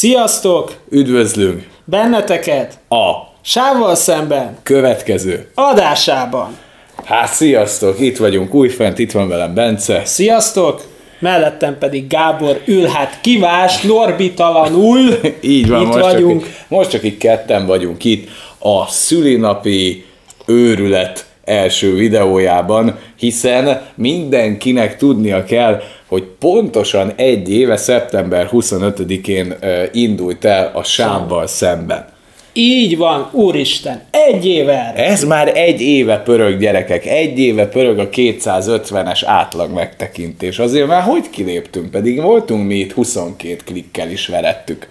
Sziasztok! Üdvözlünk Benneteket a Sávval szemben következő. adásában. Hát sziasztok, itt vagyunk újfent, itt van velem Bence. Sziasztok! Mellettem pedig Gábor ül, hát kivás, norbitalanul. Így van, itt most, vagyunk. Csak, így- most csak itt ketten vagyunk itt a szülinapi őrület első videójában, hiszen mindenkinek tudnia kell, hogy pontosan egy éve, szeptember 25-én ö, indult el a sávval szemben. Így van, úristen, egy éve erre. Ez már egy éve pörög gyerekek, egy éve pörög a 250-es átlag megtekintés. Azért már hogy kiléptünk, pedig voltunk mi itt 22 klikkel is verettük.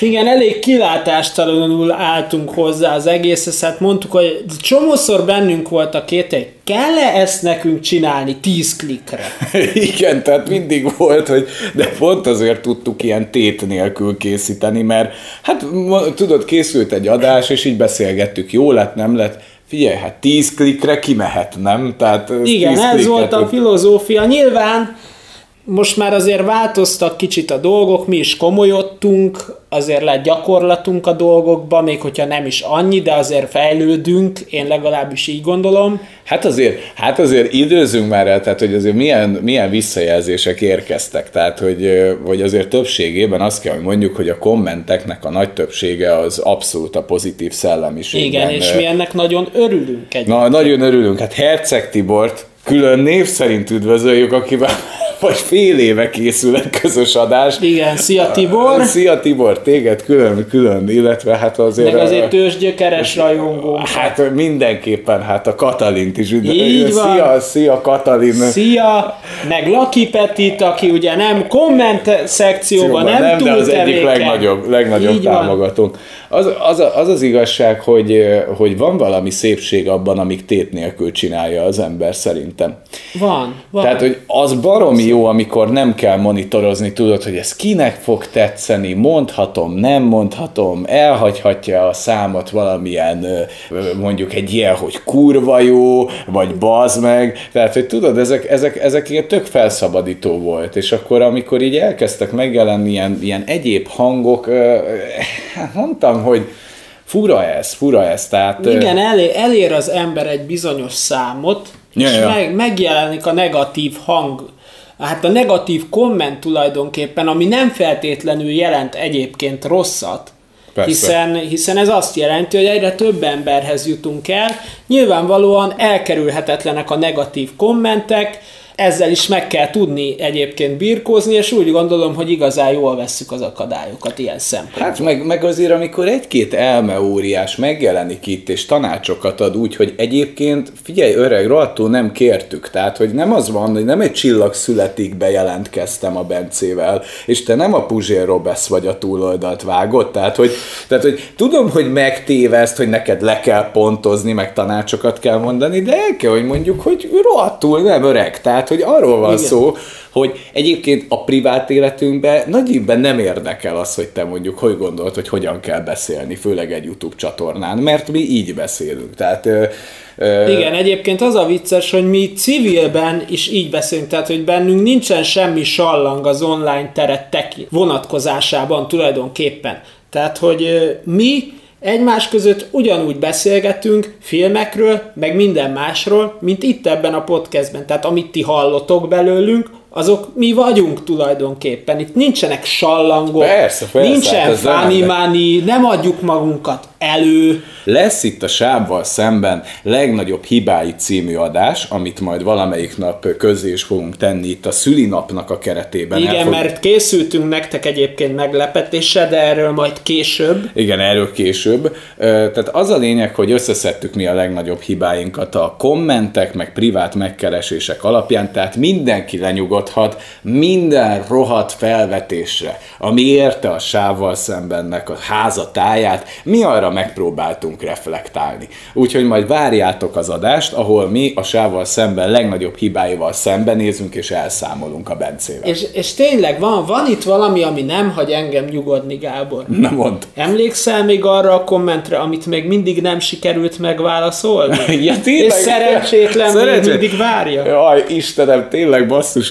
Igen, elég kilátástalanul álltunk hozzá az egészhez, hát mondtuk, hogy csomószor bennünk volt a két hogy kell-e ezt nekünk csinálni 10 klikre? Igen, tehát mindig volt, hogy de pont azért tudtuk ilyen tét nélkül készíteni, mert hát tudod, készült egy adás, és így beszélgettük, jó lett, nem lett, Figyelj, hát 10 klikre kimehet, nem? Tehát Igen, 10 ez volt a filozófia. Nyilván most már azért változtak kicsit a dolgok, mi is komolyodtunk, azért lett gyakorlatunk a dolgokba, még hogyha nem is annyi, de azért fejlődünk, én legalábbis így gondolom. Hát azért, hát azért időzünk már el, tehát hogy azért milyen, milyen visszajelzések érkeztek, tehát hogy, hogy azért többségében azt kell, hogy mondjuk, hogy a kommenteknek a nagy többsége az abszolút a pozitív szellemiségben. Igen, és mi ennek nagyon örülünk egy. Na, nagyon örülünk. Hát Herceg Tibort külön név szerint üdvözöljük, akivel vagy fél éve készül egy közös adás. Igen, szia Tibor, Szia Tibor, téged külön, külön, illetve hát azért... meg azért tőzsgyökeres rajongó. Hát mindenképpen, hát a Katalint is üdvözöljük. Így van. Szia, szia Katalin. Szia, meg Laki Petit, aki ugye nem komment szekcióban, nem, nem, túl de az egyik tevékeny. legnagyobb, legnagyobb Így van. Az, az, az az igazság, hogy, hogy van valami szépség abban, amíg tét nélkül csinálja az ember szerintem. Van, van. Tehát, hogy az baromi jó, amikor nem kell monitorozni, tudod, hogy ez kinek fog tetszeni, mondhatom, nem mondhatom, elhagyhatja a számot valamilyen, mondjuk egy ilyen, hogy kurva jó, vagy bazd meg. Tehát, hogy tudod, ezek, ezek, ezek ilyen tök felszabadító volt, és akkor, amikor így elkezdtek megjelenni ilyen, ilyen egyéb hangok, ö, hogy fura ez, fura ez, tehát... Igen, elér, elér az ember egy bizonyos számot, Ja, és ja. Meg, megjelenik a negatív hang, hát a negatív komment tulajdonképpen, ami nem feltétlenül jelent egyébként rosszat, Persze. hiszen, hiszen ez azt jelenti, hogy egyre több emberhez jutunk el. Nyilvánvalóan elkerülhetetlenek a negatív kommentek, ezzel is meg kell tudni egyébként birkózni, és úgy gondolom, hogy igazán jól vesszük az akadályokat ilyen szempontból. Hát meg, meg azért, amikor egy-két elmeóriás megjelenik itt, és tanácsokat ad úgy, hogy egyébként, figyelj öreg, rohadtul nem kértük. Tehát, hogy nem az van, hogy nem egy csillag születik bejelentkeztem a Bencével, és te nem a Puzsér Robesz vagy a túloldalt vágod. Tehát hogy, tehát, hogy tudom, hogy megtéveszt, hogy neked le kell pontozni, meg tanácsokat kell mondani, de el kell, hogy mondjuk, hogy rohadtul nem öreg. Tehát, hogy arról van Igen. szó, hogy egyébként a privát életünkben nagyibben nem érdekel az, hogy te mondjuk hogy gondolod, hogy hogyan kell beszélni, főleg egy YouTube csatornán, mert mi így beszélünk. Tehát ö, ö, Igen, egyébként az a vicces, hogy mi civilben is így beszélünk, tehát hogy bennünk nincsen semmi sallang az online teret tekint vonatkozásában tulajdonképpen. Tehát, hogy mi egymás között ugyanúgy beszélgetünk filmekről, meg minden másról, mint itt ebben a podcastben. Tehát amit ti hallotok belőlünk, azok mi vagyunk tulajdonképpen. Itt nincsenek sallangok, Persze, persze, nincsen ez nem adjuk magunkat elő. Lesz itt a Sávval szemben legnagyobb hibái című adás, amit majd valamelyik nap közé is fogunk tenni itt a szülinapnak a keretében. Igen, fog- mert készültünk nektek egyébként meglepetéssel, de erről majd később. Igen, erről később. Tehát az a lényeg, hogy összeszedtük mi a legnagyobb hibáinkat a kommentek, meg privát megkeresések alapján, tehát mindenki lenyugodhat minden rohadt felvetésre, ami érte a sávval szembennek a háza táját, mi arra megpróbáltunk reflektálni. Úgyhogy majd várjátok az adást, ahol mi a sávval szemben legnagyobb hibáival szembenézünk és elszámolunk a Bencével. És, és tényleg van, van itt valami, ami nem hagy engem nyugodni, Gábor. Na mondd. Emlékszel még arra a kommentre, amit még mindig nem sikerült megválaszolni? Ja, tényleg? És szerencsétlen még Szerencsé- mindig várja. Jaj, Istenem, tényleg basszus,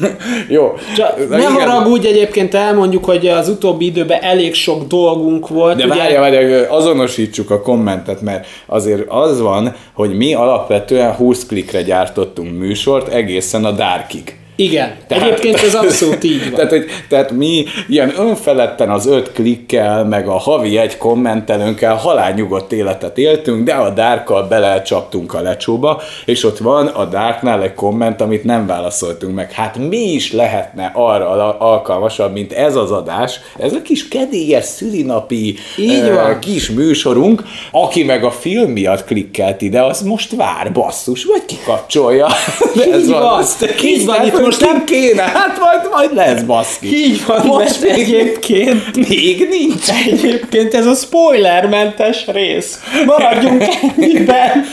Jó. Csak ne Igen. haragudj, egyébként elmondjuk, hogy az utóbbi időben elég sok dolgunk volt. De ugye- várja, várja, azonosítsuk a kommentet, mert azért az van, hogy mi alapvetően 20 klikre gyártottunk műsort egészen a Darkig. Igen, Tehát- egyébként ez abszolút így van. Tehát, hogy, tehát mi ilyen önfeledten az öt klikkel, meg a havi egy kommentelőnkkel halálnyugodt életet éltünk, de a Darkkal belecsaptunk a lecsóba, és ott van a Darknál egy komment, amit nem válaszoltunk meg. Hát mi is lehetne arra al- alkalmasabb, mint ez az adás, ez a kis kedélyes szülinapi Így van. kis műsorunk, aki meg a film miatt klikkelt ide, az most vár, basszus, vagy kikapcsolja. De Így van. Így van, itt most nem kéne, hát majd, majd lesz baszki. Így van, most mert még, egyébként, még nincs. egyébként ez a spoilermentes rész. Maradjunk ennyiben.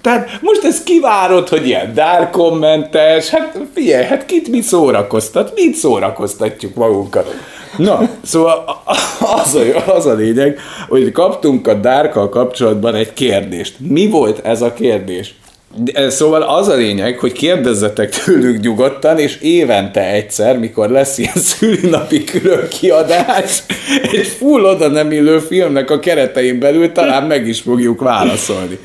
Tehát most ez kivárod, hogy ilyen dark kommentes, hát figyelj, hát kit mi szórakoztat, mit szórakoztatjuk magunkat. Na, szóval az a, az a lényeg, hogy kaptunk a Dárkkal kapcsolatban egy kérdést. Mi volt ez a kérdés? De, Szóval az a lényeg, hogy kérdezzetek tőlük nyugodtan, és évente egyszer, mikor lesz ilyen szülinapi külön kiadás, egy full oda nem illő filmnek a keretein belül talán meg is fogjuk válaszolni.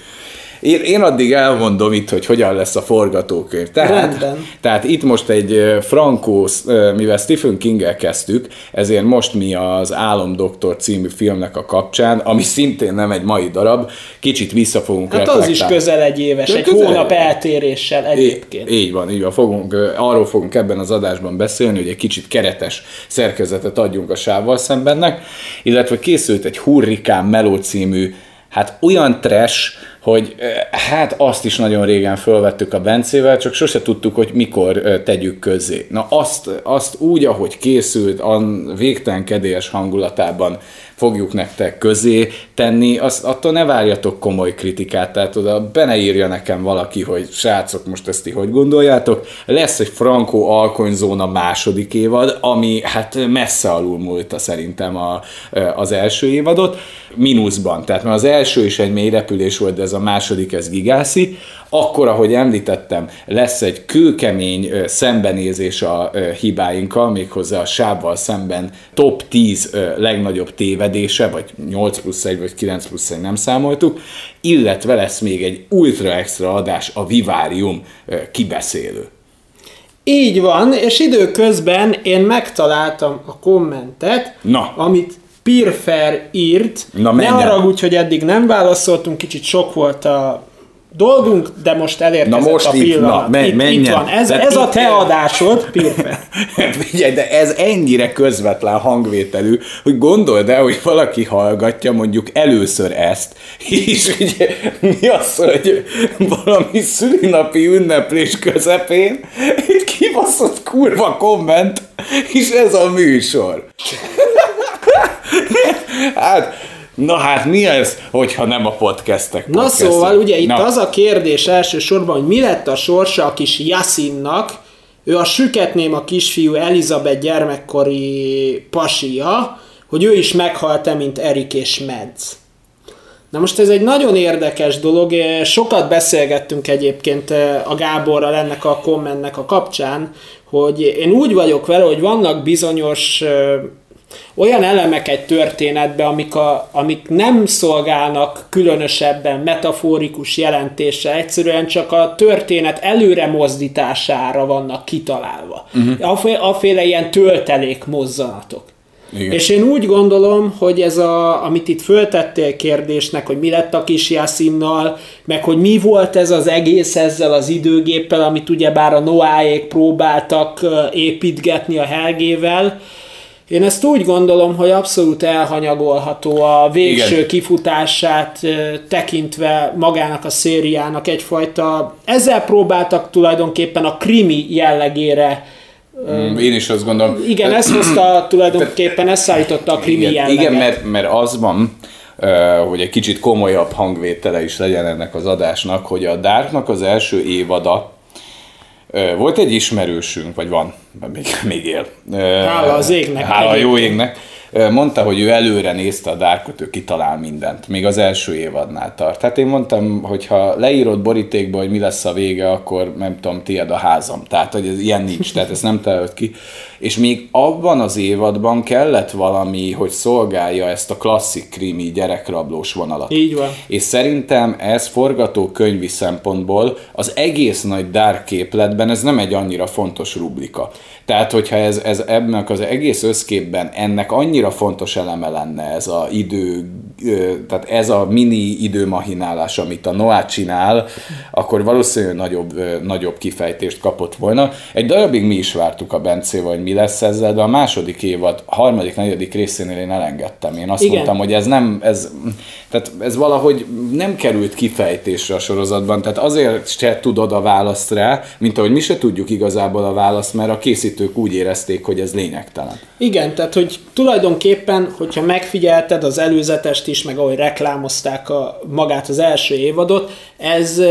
Én, én addig elmondom itt, hogy hogyan lesz a forgatókönyv. Tehát, Rendben. tehát itt most egy ö, mivel Stephen king kezdtük, ezért most mi az Álomdoktor című filmnek a kapcsán, ami szintén nem egy mai darab, kicsit vissza fogunk Hát az is reflektálni. közel egy éves, egy közel- hónap eltéréssel egyébként. Így, így van, így van. Fogunk, arról fogunk ebben az adásban beszélni, hogy egy kicsit keretes szerkezetet adjunk a sávval szembennek, illetve készült egy Hurrikán Meló című, hát olyan trash, hogy hát azt is nagyon régen fölvettük a Bencével, csak sose tudtuk, hogy mikor tegyük közzé. Na azt, azt úgy, ahogy készült, a végtelen kedélyes hangulatában fogjuk nektek közé tenni, azt, attól ne várjatok komoly kritikát, tehát oda be ne írja nekem valaki, hogy srácok, most ezt ti hogy gondoljátok. Lesz egy Franco Alkonyzóna második évad, ami hát messze alul múlta szerintem a, az első évadot, mínuszban, tehát mert az első is egy mély repülés volt, de ez a második, ez gigászi. Akkor, ahogy említettem, lesz egy kőkemény szembenézés a hibáinkkal, méghozzá a sávval szemben top 10 ö, legnagyobb tévedése, vagy 8 plusz 1, vagy 9 plusz 1 nem számoltuk, illetve lesz még egy ultra extra adás, a Vivárium kibeszélő. Így van, és időközben én megtaláltam a kommentet, Na. amit Pirfer írt. Na, ne menjen. haragudj, hogy eddig nem válaszoltunk, kicsit sok volt a dolgunk, de most elérkezett Na most a itt, pillanat. na, men- itt, itt menjen. van, ez, ez a itt- te adásod. Figyelj, de ez ennyire közvetlen hangvételű, hogy gondold el, hogy valaki hallgatja mondjuk először ezt, és ugye mi az, hogy valami szülinapi ünneplés közepén egy kibaszott kurva komment, és ez a műsor. Hát, na hát mi ez, hogyha nem a podcastek Na podcastja? szóval ugye itt Na. az a kérdés elsősorban, hogy mi lett a sorsa a kis Jasinnak, ő a süketném a kisfiú Elizabeth gyermekkori pasia, hogy ő is meghalt-e, mint Erik és Medz. Na most ez egy nagyon érdekes dolog, eh, sokat beszélgettünk egyébként eh, a Gáborral ennek a kommentnek a kapcsán, hogy én úgy vagyok vele, hogy vannak bizonyos eh, olyan elemek egy történetben, amik, a, amik nem szolgálnak különösebben metaforikus jelentéssel, egyszerűen csak a történet előre mozdítására vannak kitalálva. Uh-huh. Aféle, aféle ilyen töltelék mozzanatok. Igen. És én úgy gondolom, hogy ez a, amit itt föltettél kérdésnek, hogy mi lett a kis Jassinnal, meg hogy mi volt ez az egész ezzel az időgéppel, amit ugyebár a Noáék próbáltak építgetni a Helgével, én ezt úgy gondolom, hogy abszolút elhanyagolható a végső Igen. kifutását tekintve magának a szériának egyfajta, ezzel próbáltak tulajdonképpen a krimi jellegére Mm, Én is azt gondolom. igen, ezt hozta tulajdonképpen, ezt szállította a krimi Igen, jelleget. igen mert, mert az van, hogy egy kicsit komolyabb hangvétele is legyen ennek az adásnak, hogy a Darknak az első évada volt egy ismerősünk, vagy van, még, még él. Hála az égnek Hála a jó égnek. Mondta, hogy ő előre nézte a Darkot, ő kitalál mindent, még az első évadnál tart. Tehát én mondtam, hogy ha leírod borítékba, hogy mi lesz a vége, akkor nem tudom, tiéd a házam. Tehát, hogy ez ilyen nincs, tehát ezt nem találod ki. És még abban az évadban kellett valami, hogy szolgálja ezt a klasszik krimi gyerekrablós vonalat. Így van. És szerintem ez forgatókönyvi szempontból az egész nagy Dark képletben ez nem egy annyira fontos rubrika. Tehát, hogyha ez, ez ebben az egész összképben ennek annyira fontos eleme lenne ez a idő, tehát ez a mini időmahinálás, amit a Noah csinál, akkor valószínűleg nagyobb, nagyobb kifejtést kapott volna. Egy darabig mi is vártuk a Bencével, hogy mi lesz ezzel, de a második évad, harmadik, negyedik részénél én elengedtem. Én azt Igen. mondtam, hogy ez nem, ez, tehát ez valahogy nem került kifejtésre a sorozatban, tehát azért se tudod a választ rá, mint ahogy mi se tudjuk igazából a választ, mert a készítők úgy érezték, hogy ez lényegtelen. Igen, tehát hogy tulajdonképpen, hogyha megfigyelted az előzetest is, meg ahogy reklámozták a, magát az első évadot, ez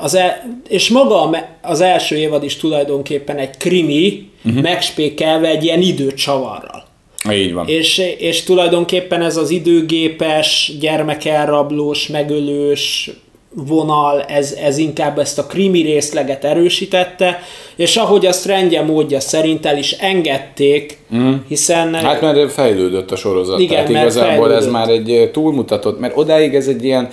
az el, és maga az első évad is tulajdonképpen egy krimi, uh-huh. megspékelve egy ilyen időcsavarral. Így van. És, és tulajdonképpen ez az időgépes, gyermekelrablós, megölős vonal, ez, ez inkább ezt a krimi részleget erősítette, és ahogy azt rendje módja szerint el is engedték, mm. hiszen... Hát mert fejlődött a sorozat, igen, tehát igazából fejlődött. ez már egy túlmutatott, mert odáig ez egy ilyen,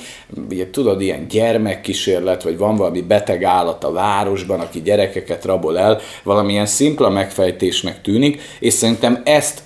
ugye, tudod, ilyen gyermekkísérlet, vagy van valami beteg állat a városban, aki gyerekeket rabol el, valamilyen szimpla megfejtésnek tűnik, és szerintem ezt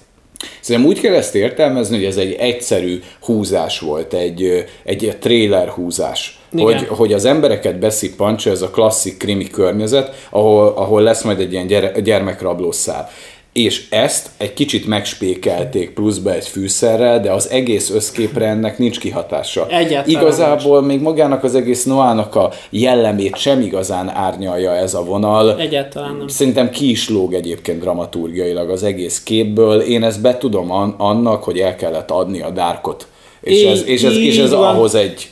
Szerintem úgy kell ezt értelmezni, hogy ez egy egyszerű húzás volt, egy, egy trailer húzás. Hogy, hogy az embereket beszippancsa ez a klasszik krimi környezet, ahol, ahol lesz majd egy ilyen gyere, gyermekrablószál és ezt egy kicsit megspékelték pluszba egy fűszerrel, de az egész összképre ennek nincs kihatása. Egyáltalán Igazából nincs. még magának az egész Noának a jellemét sem igazán árnyalja ez a vonal. Egyáltalán nem. Szerintem ki is lóg egyébként dramaturgiailag az egész képből. Én ezt betudom an- annak, hogy el kellett adni a dárkot. És ez, és ez, és ez ahhoz egy...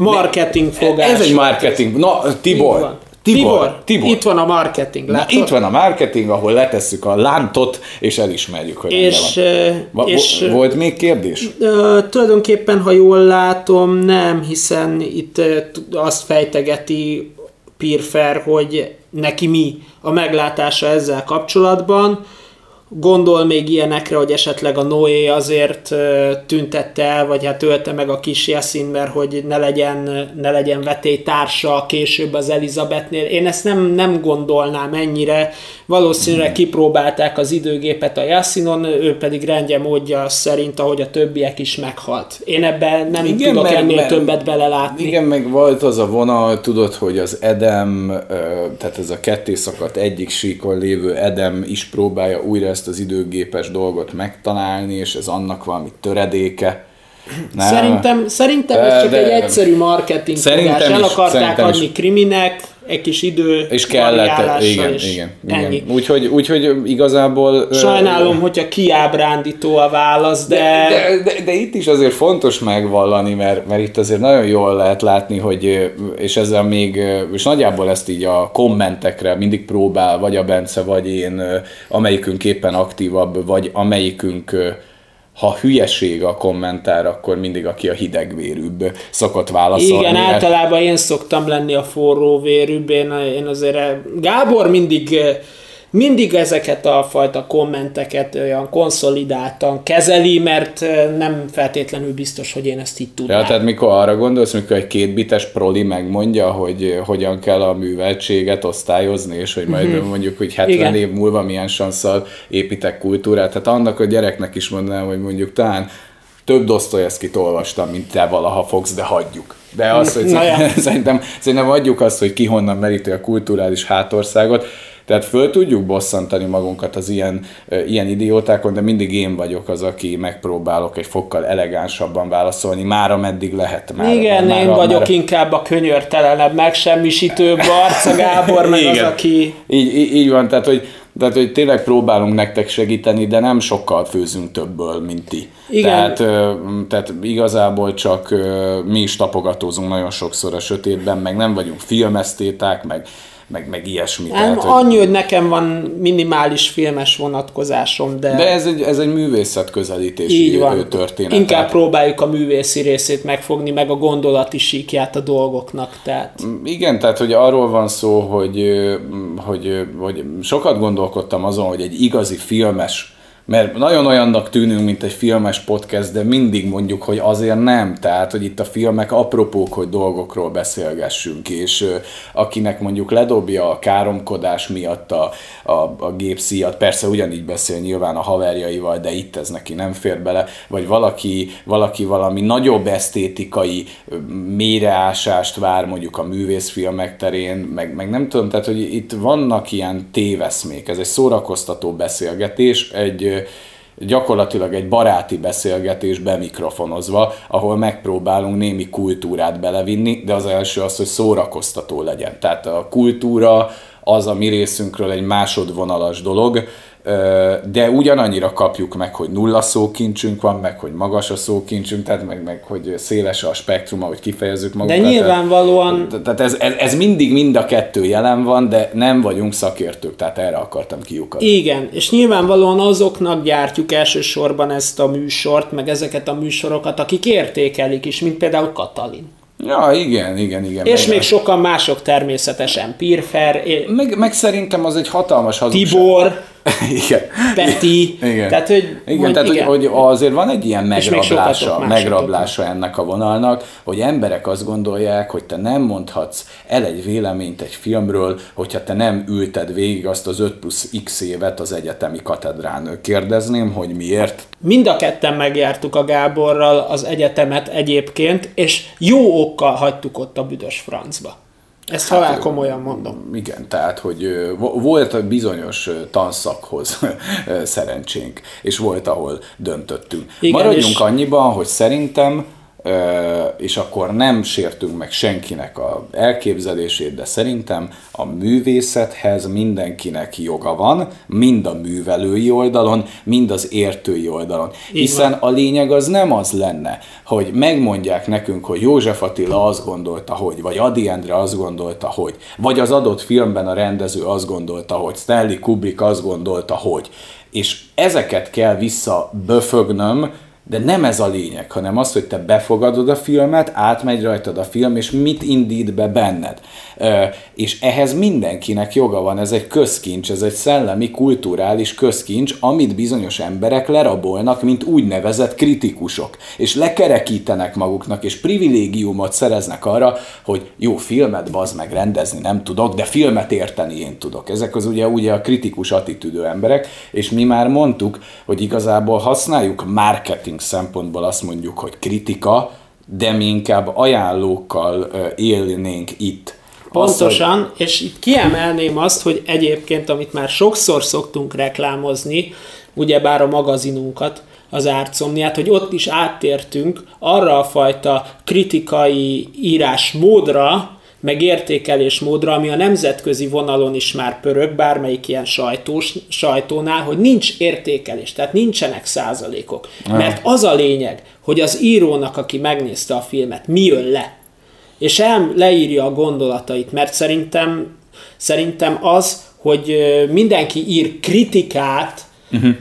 Marketing fogás. Ez egy marketing. Na, Tibor, Tibor, Tibor, itt van a marketing. Na, itt van a marketing, ahol letesszük a lántot, és elismerjük, hogy és, van. és Volt még kérdés? Uh, tulajdonképpen, ha jól látom, nem, hiszen itt azt fejtegeti Pirfer, hogy neki mi a meglátása ezzel kapcsolatban, gondol még ilyenekre, hogy esetleg a Noé azért tüntette el, vagy hát ölte meg a kis Jessin, mert hogy ne legyen, ne legyen vetélytársa később az Elizabethnél. Én ezt nem, nem gondolnám ennyire. Valószínűleg kipróbálták az időgépet a Jassinon, ő pedig rendje módja szerint, ahogy a többiek is meghalt. Én ebben nem igen, tudok meg, ennél meg, többet belelátni. Igen, meg volt az a vonal, tudod, hogy az Edem, tehát ez a ketté szakadt egyik síkon lévő Edem is próbálja újra ezt az időgépes dolgot megtalálni, és ez annak valami töredéke. Nem. Szerintem, szerintem ez csak de, egy egyszerű marketing szerintem fogás. El akarták is, adni is. kriminek, egy kis idő és kellett, igen, és igen, igen. Úgyhogy, úgyhogy igazából... Sajnálom, uh, hogyha kiábrándító a válasz, de... De, de, de, de itt is azért fontos megvallani, mert, mert itt azért nagyon jól lehet látni, hogy, és ezzel még, és nagyjából ezt így a kommentekre mindig próbál, vagy a Bence, vagy én, amelyikünk éppen aktívabb, vagy amelyikünk ha hülyeség a kommentár, akkor mindig aki a hidegvérűbb szokott válaszolni. Igen, általában én szoktam lenni a forró vérűbb, én, én azért Gábor mindig mindig ezeket a fajta kommenteket olyan konszolidáltan kezeli, mert nem feltétlenül biztos, hogy én ezt így tudom. Ja, tehát mikor arra gondolsz, mikor egy kétbites proli megmondja, hogy hogyan kell a műveltséget osztályozni, és hogy majd mm-hmm. mondjuk, hogy 70 Igen. év múlva milyen sanszal építek kultúrát, tehát annak a gyereknek is mondanám, hogy mondjuk talán több Dostoyevskit olvastam, mint te valaha fogsz, de hagyjuk. De azt, hogy szerintem, szerintem adjuk azt, hogy ki honnan meríti a kulturális hátországot, tehát föl tudjuk bosszantani magunkat az ilyen, ilyen idiótákon, de mindig én vagyok az, aki megpróbálok egy fokkal elegánsabban válaszolni, már ameddig lehet. Már, Igen, már, én már, vagyok már... inkább a könyörtelenebb, megsemmisítőbb arca Gábor, meg Igen. az, aki... Így, így, így van, tehát hogy tehát, hogy tényleg próbálunk nektek segíteni, de nem sokkal főzünk többből, mint ti. Igen. Tehát, tehát igazából csak mi is tapogatózunk nagyon sokszor a sötétben, meg nem vagyunk filmesztéták, meg meg, meg ilyesmi. Nem, Tehát, hogy... annyi, hogy nekem van minimális filmes vonatkozásom, de... De ez egy, ez egy művészet közelítési Így van. történet. Inkább tehát... próbáljuk a művészi részét megfogni, meg a gondolati síkját a dolgoknak. Tehát... Igen, tehát hogy arról van szó, hogy, hogy, hogy sokat gondolkodtam azon, hogy egy igazi filmes mert nagyon olyannak tűnünk, mint egy filmes podcast, de mindig mondjuk, hogy azért nem. Tehát, hogy itt a filmek apropók, hogy dolgokról beszélgessünk, és akinek mondjuk ledobja a káromkodás miatt a, a, a gépszíjat, persze ugyanígy beszél nyilván a haverjaival, de itt ez neki nem fér bele, vagy valaki, valaki valami nagyobb esztétikai mélyreásást vár mondjuk a művészfilmek terén, meg, meg nem tudom, tehát, hogy itt vannak ilyen téveszmék, ez egy szórakoztató beszélgetés, egy gyakorlatilag egy baráti beszélgetés bemikrofonozva, ahol megpróbálunk némi kultúrát belevinni, de az első az, hogy szórakoztató legyen. Tehát a kultúra az a mi részünkről egy másodvonalas dolog, de ugyanannyira kapjuk meg, hogy nulla szókincsünk van, meg hogy magas a szókincsünk, tehát meg, meg hogy széles a spektrum, hogy kifejezzük magunkat. De nyilvánvalóan... Tehát, ez, ez, ez mindig mind a kettő jelen van, de nem vagyunk szakértők, tehát erre akartam kiukadni. Igen, és nyilvánvalóan azoknak gyártjuk elsősorban ezt a műsort, meg ezeket a műsorokat, akik értékelik is, mint például Katalin. Ja, igen, igen, igen. És még sokan mások természetesen. Pirfer. Meg, meg szerintem az egy hatalmas hazugság. Tibor. igen. Peti. Igen. Tehát, hogy, igen, hogy, tehát, igen. Hogy, hogy azért van egy ilyen megrablása, megrablása ennek a vonalnak, hogy emberek azt gondolják, hogy te nem mondhatsz el egy véleményt egy filmről, hogyha te nem ülted végig azt az 5 plusz x évet az egyetemi katedrán. Kérdezném, hogy miért? Mind a ketten megjártuk a Gáborral az egyetemet egyébként, és jó okkal hagytuk ott a büdös francba. Ezt hát, halál komolyan mondom. Igen, tehát, hogy volt bizonyos tanszakhoz szerencsénk, és volt, ahol döntöttünk. Igen, Maradjunk és... annyiban, hogy szerintem és akkor nem sértünk meg senkinek a elképzelését, de szerintem a művészethez mindenkinek joga van, mind a művelői oldalon, mind az értői oldalon. Így Hiszen van. a lényeg az nem az lenne, hogy megmondják nekünk, hogy József Attila azt gondolta, hogy, vagy Adi Endre azt gondolta, hogy, vagy az adott filmben a rendező azt gondolta, hogy, Stanley Kubrick azt gondolta, hogy. És ezeket kell visszaböfögnöm, de nem ez a lényeg, hanem az, hogy te befogadod a filmet, átmegy rajtad a film, és mit indít be benned. És ehhez mindenkinek joga van, ez egy közkincs, ez egy szellemi, kulturális közkincs, amit bizonyos emberek lerabolnak, mint úgynevezett kritikusok, és lekerekítenek maguknak, és privilégiumot szereznek arra, hogy jó, filmet bazd meg rendezni nem tudok, de filmet érteni én tudok. Ezek az ugye, ugye a kritikus attitűdő emberek, és mi már mondtuk, hogy igazából használjuk marketing szempontból azt mondjuk, hogy kritika, de mi inkább ajánlókkal élnénk itt. Pontosan, az, hogy... és itt kiemelném azt, hogy egyébként, amit már sokszor szoktunk reklámozni, ugyebár a magazinunkat, az árcomniát, hogy ott is áttértünk arra a fajta kritikai írás módra, meg értékelés módra, ami a nemzetközi vonalon is már pörög, bármelyik ilyen sajtós, sajtónál, hogy nincs értékelés, tehát nincsenek százalékok. Mert az a lényeg, hogy az írónak, aki megnézte a filmet, mi jön le és el leírja a gondolatait, mert szerintem, szerintem az, hogy mindenki ír kritikát, uh-huh.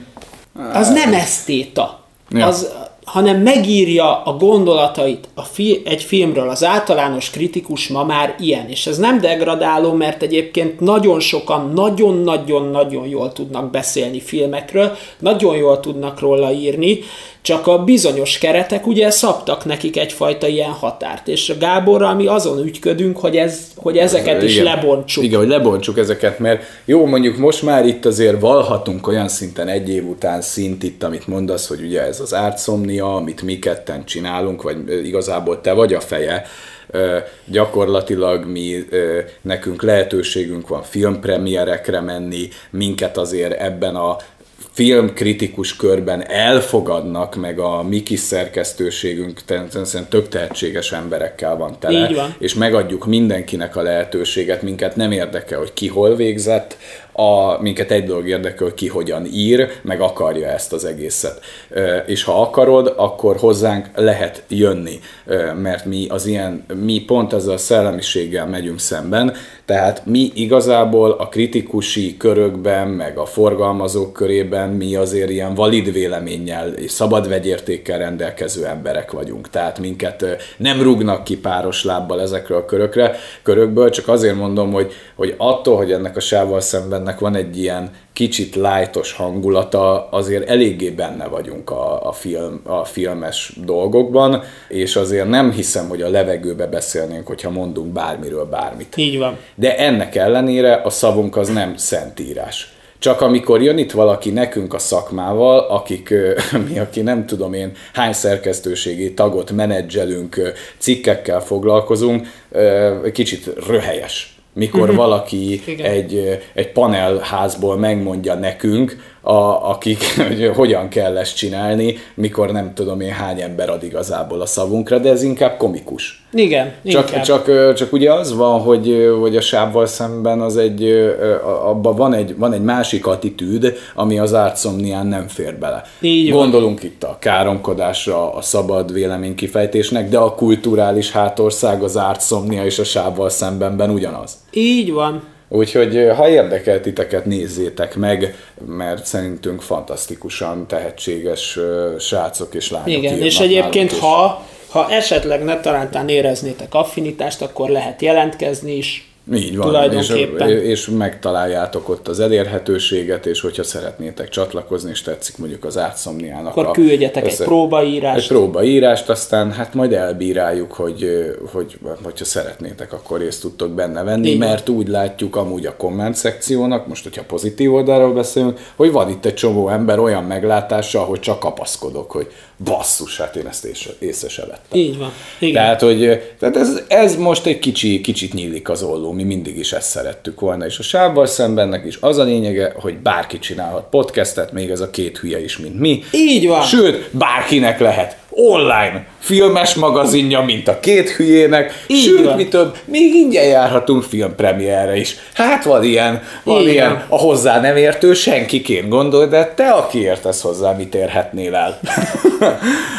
az nem esztéta. Ja. Az, hanem megírja a gondolatait a fi- egy filmről. Az általános kritikus ma már ilyen, és ez nem degradáló, mert egyébként nagyon sokan nagyon-nagyon-nagyon jól tudnak beszélni filmekről, nagyon jól tudnak róla írni, csak a bizonyos keretek ugye szabtak nekik egyfajta ilyen határt, és a Gáborral mi azon ügyködünk, hogy, ez, hogy ezeket Igen. is lebontsuk. Igen, hogy lebontsuk ezeket, mert jó, mondjuk most már itt azért valhatunk olyan szinten egy év után szint itt, amit mondasz, hogy ugye ez az ártszomnia, amit mi ketten csinálunk, vagy igazából te vagy a feje, gyakorlatilag mi, nekünk lehetőségünk van filmpremierekre menni, minket azért ebben a filmkritikus körben elfogadnak, meg a mi kis szerkesztőségünk természetesen tök tehetséges emberekkel van tele, van. és megadjuk mindenkinek a lehetőséget, minket nem érdekel, hogy ki hol végzett, a, minket egy dolog érdekel, ki hogyan ír, meg akarja ezt az egészet. És ha akarod, akkor hozzánk lehet jönni, mert mi az ilyen, mi pont ezzel a szellemiséggel megyünk szemben, tehát mi igazából a kritikusi körökben, meg a forgalmazók körében mi azért ilyen valid véleménnyel és szabad vegyértékkel rendelkező emberek vagyunk. Tehát minket nem rúgnak ki páros lábbal ezekről a körökre, körökből, csak azért mondom, hogy, hogy attól, hogy ennek a sávval szembennek van egy ilyen kicsit lájtos hangulata, azért eléggé benne vagyunk a, a, film, a filmes dolgokban, és azért nem hiszem, hogy a levegőbe beszélnénk, hogyha mondunk bármiről bármit. Így van. De ennek ellenére a szavunk az nem szentírás. Csak amikor jön itt valaki nekünk a szakmával, akik, mi, aki nem tudom én hány szerkesztőségi tagot menedzselünk, cikkekkel foglalkozunk, kicsit röhelyes mikor uh-huh. valaki egy, egy panelházból megmondja nekünk, a, akik, hogy hogyan kell ezt csinálni, mikor nem tudom én hány ember ad igazából a szavunkra, de ez inkább komikus. Igen, csak, inkább. csak, csak ugye az van, hogy, hogy a sávval szemben az egy, abban van egy, van egy másik attitűd, ami az ártszomnián nem fér bele. Így Gondolunk van. itt a káromkodásra, a szabad véleménykifejtésnek, de a kulturális hátország az ártszomnia és a sávval szembenben ugyanaz. Így van. Úgyhogy ha érdekel titeket, nézzétek meg, mert szerintünk fantasztikusan tehetséges srácok és lányok Igen, és egyébként ha, ha esetleg ne talántán éreznétek affinitást, akkor lehet jelentkezni is, így van, tulajdonképpen. És, és megtaláljátok ott az elérhetőséget, és hogyha szeretnétek csatlakozni, és tetszik mondjuk az átszomniának. Akkor küldjetek össze, egy próbaírást. Egy próbaírást, aztán hát majd elbíráljuk, hogy, hogy hogyha szeretnétek, akkor részt tudtok benne venni, Így mert úgy látjuk amúgy a komment szekciónak, most hogyha pozitív oldalról beszélünk, hogy van itt egy csomó ember olyan meglátással, hogy csak kapaszkodok, hogy basszus, hát én ezt észre, észre se vettem. Így van. Igen. Tehát, hogy tehát ez, ez most egy kicsi, kicsit nyílik az olló, mi mindig is ezt szerettük volna, és a sávval szembennek is az a lényege, hogy bárki csinálhat podcastet, még ez a két hülye is, mint mi. Így van. Sőt, bárkinek lehet online filmes magazinja, mint a két hülyének, Így sőt, van. mi több, még ingyen járhatunk filmpremiérre is. Hát van ilyen, van Így ilyen, a hozzá nem értő senkiként gondol, de te, aki értesz hozzá, mit érhetnél el?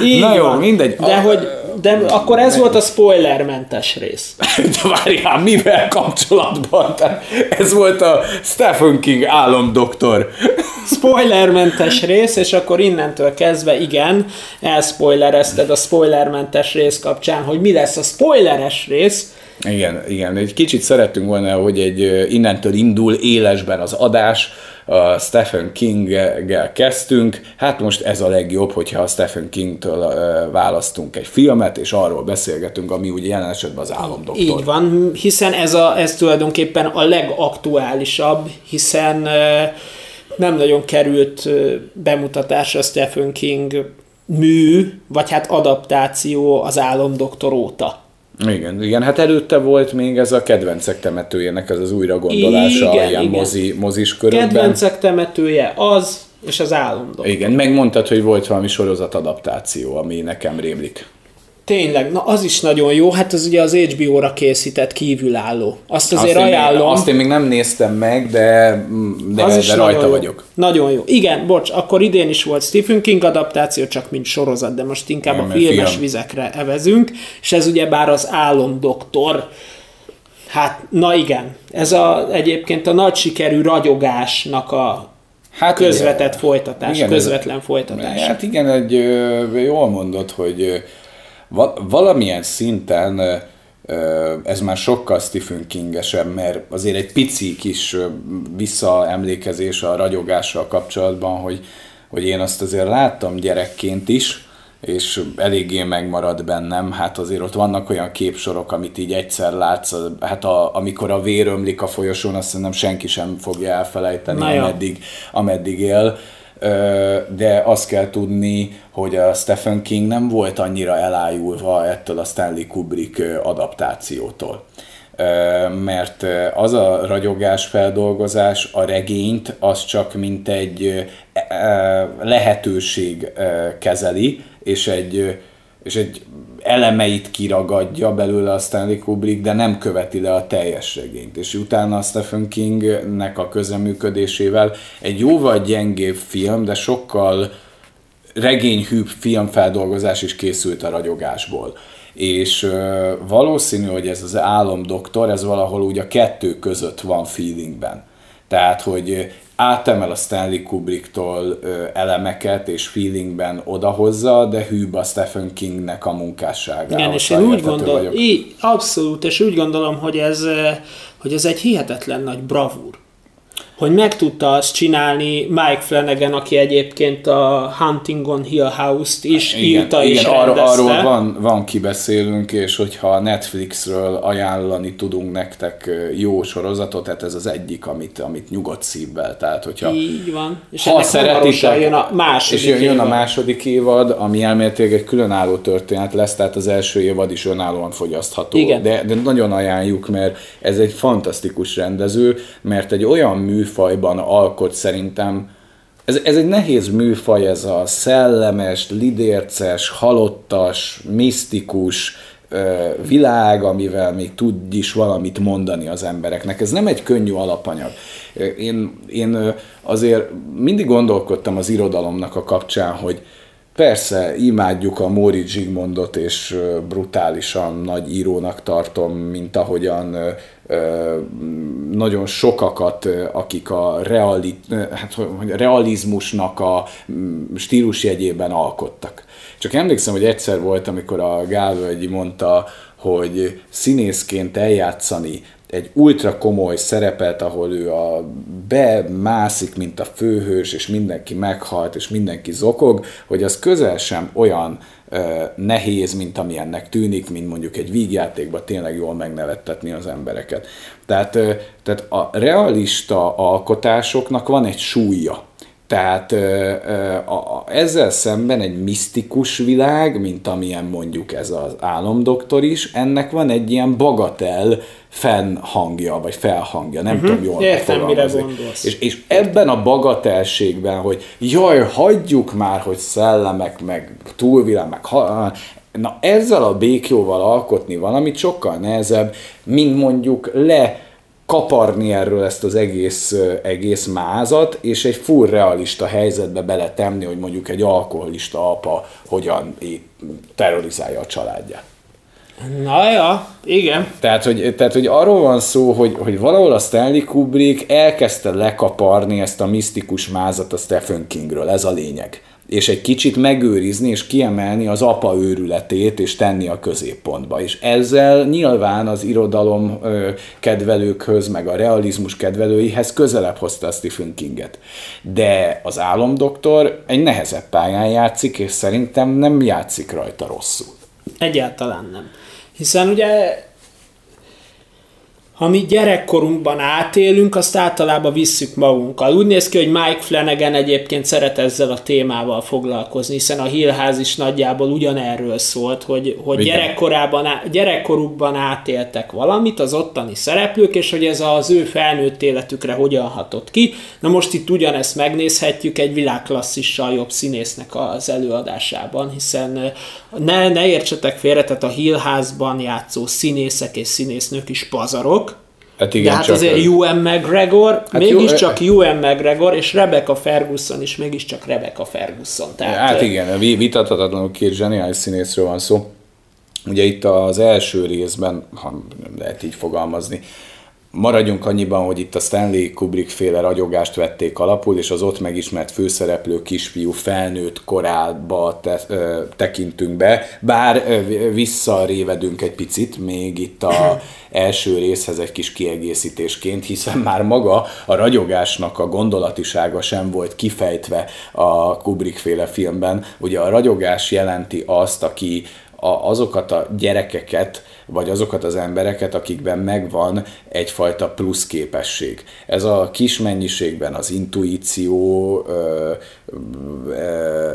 Így Na jó, van. mindegy. De, A- hogy, de akkor ez volt a spoilermentes rész. De várjál, mivel kapcsolatban? Tehát ez volt a Stephen King álomdoktor. Spoilermentes rész, és akkor innentől kezdve igen, elspoilerezted a spoilermentes rész kapcsán, hogy mi lesz a spoileres rész, Igen, igen. Egy kicsit szerettünk volna, hogy egy innentől indul élesben az adás, a Stephen King-gel kezdtünk, hát most ez a legjobb, hogyha a Stephen King-től választunk egy filmet, és arról beszélgetünk, ami ugye jelen esetben az álomdoktor. Így van, hiszen ez, a, ez tulajdonképpen a legaktuálisabb, hiszen nem nagyon került bemutatásra Stephen King mű, vagy hát adaptáció az álomdoktor óta. Igen, igen, hát előtte volt még ez a kedvencek temetőjének ez az újra gondolása Igen, ilyen igen. Mozi, mozis körökben. Kedvencek temetője az, és az álomdoktor. Igen, megmondtad, hogy volt valami sorozat adaptáció, ami nekem rémlik. Tényleg, na az is nagyon jó, hát az ugye az HBO-ra készített kívülálló. Azt azért azt én, ajánlom. azt én még nem néztem meg, de, de, az de rajta jó. vagyok. Nagyon jó. Igen, bocs, akkor idén is volt Stephen King adaptáció, csak mint sorozat, de most inkább Igen, a filmes film. vizekre evezünk, és ez ugye bár az álomdoktor, hát na igen, ez a, egyébként a nagy sikerű ragyogásnak a Hát közvetett ugye, folytatás, igen, ez- közvetlen folytatás. Hát igen, egy, jól mondod, hogy valamilyen szinten ez már sokkal Stephen Kingesebb, mert azért egy pici kis visszaemlékezés a ragyogással kapcsolatban, hogy, hogy én azt azért láttam gyerekként is, és eléggé megmarad bennem, hát azért ott vannak olyan képsorok, amit így egyszer látsz, hát a, amikor a vér ömlik a folyosón, azt szerintem senki sem fogja elfelejteni, ameddig, ameddig él. De azt kell tudni, hogy a Stephen King nem volt annyira elájulva ettől a Stanley Kubrick adaptációtól. Mert az a ragyogás feldolgozás, a regényt, az csak mint egy ö, ö, lehetőség kezeli, és egy és egy elemeit kiragadja belőle a Stanley Kubrick, de nem követi le a teljes regényt. És utána a Stephen Kingnek a közeműködésével egy jóval gyengébb film, de sokkal regényhűbb filmfeldolgozás is készült a ragyogásból. És valószínű, hogy ez az álomdoktor, ez valahol úgy a kettő között van feelingben. Tehát, hogy átemel a Stanley Kubricktól elemeket és feelingben odahozza, de hűbb a Stephen Kingnek a munkásságához. Igen, és én úgy gondolom, abszolút, és úgy gondolom, hogy ez, hogy ez egy hihetetlen nagy bravúr hogy meg tudta azt csinálni Mike Flanagan, aki egyébként a Hunting on Hill House-t is igen, írta igen, és arról, arról van, van kibeszélünk, és hogyha Netflixről ajánlani tudunk nektek jó sorozatot, tehát ez az egyik, amit, amit nyugodt szívvel, tehát hogyha Így van. És ha szeretitek, jön a második és jön évad. a második évad, ami elméletileg egy különálló történet lesz, tehát az első évad is önállóan fogyasztható. Igen. De, de nagyon ajánljuk, mert ez egy fantasztikus rendező, mert egy olyan mű műfajban alkot szerintem. Ez, ez egy nehéz műfaj, ez a szellemes, lidérces, halottas, misztikus ö, világ, amivel még tud is valamit mondani az embereknek. Ez nem egy könnyű alapanyag. Én, én azért mindig gondolkodtam az irodalomnak a kapcsán, hogy Persze, imádjuk a Móri Zsigmondot, és brutálisan nagy írónak tartom, mint ahogyan nagyon sokakat, akik a reali, hát, realizmusnak a stílusjegyében alkottak. Csak emlékszem, hogy egyszer volt, amikor a Gálvölgyi mondta, hogy színészként eljátszani egy ultra komoly szerepet, ahol ő a bemászik, mint a főhős, és mindenki meghalt, és mindenki zokog, hogy az közel sem olyan nehéz, mint ami ennek tűnik, mint mondjuk egy vígjátékban tényleg jól megnevettetni az embereket. Tehát, tehát a realista alkotásoknak van egy súlya. Tehát a, a, ezzel szemben egy misztikus világ, mint amilyen mondjuk ez az álomdoktor is, ennek van egy ilyen bagatel fennhangja, vagy felhangja, nem uh-huh. tudom jól Értem, mire gondolsz. És, és ebben a bagatelségben, hogy jaj, hagyjuk már, hogy szellemek, meg túlvilág, meg ha, na ezzel a békjóval alkotni valamit sokkal nehezebb, mint mondjuk le kaparni erről ezt az egész, egész mázat, és egy full realista helyzetbe beletemni, hogy mondjuk egy alkoholista apa hogyan terrorizálja a családját. Na ja, igen. Tehát hogy, tehát, hogy arról van szó, hogy, hogy valahol a Stanley Kubrick elkezdte lekaparni ezt a misztikus mázat a Stephen Kingről, ez a lényeg és egy kicsit megőrizni és kiemelni az apa őrületét, és tenni a középpontba. És ezzel nyilván az irodalom kedvelőkhöz, meg a realizmus kedvelőihez közelebb hozta a Stephen Kinget. De az álomdoktor egy nehezebb pályán játszik, és szerintem nem játszik rajta rosszul. Egyáltalán nem. Hiszen ugye ami gyerekkorunkban átélünk, azt általában visszük magunkkal. Úgy néz ki, hogy Mike Flanagan egyébként szeret ezzel a témával foglalkozni, hiszen a Hillház is nagyjából ugyanerről szólt, hogy, hogy gyerekkorában, gyerekkorukban átéltek valamit az ottani szereplők, és hogy ez az ő felnőtt életükre hogyan hatott ki. Na most itt ugyanezt megnézhetjük egy világklasszissal jobb színésznek az előadásában, hiszen ne, ne értsetek félre, tehát a Hillházban játszó színészek és színésznők is pazarok, Hát igen, De hát csak azért UN McGregor, hát mégiscsak jó, UN McGregor, és Rebecca Ferguson is mégiscsak Rebecca Ferguson. Tehát, hát igen, vitathatatlanul két zseniális színészről van szó. Ugye itt az első részben, ha lehet így fogalmazni, Maradjunk annyiban, hogy itt a Stanley Kubrick féle ragyogást vették alapul, és az ott megismert főszereplő kisfiú felnőtt korába te, ö, tekintünk be, bár ö, visszarévedünk egy picit, még itt a első részhez egy kis kiegészítésként, hiszen már maga a ragyogásnak a gondolatisága sem volt kifejtve a Kubrick féle filmben. Ugye a ragyogás jelenti azt, aki a, azokat a gyerekeket, vagy azokat az embereket, akikben megvan egyfajta plusz képesség. Ez a kis mennyiségben az intuíció,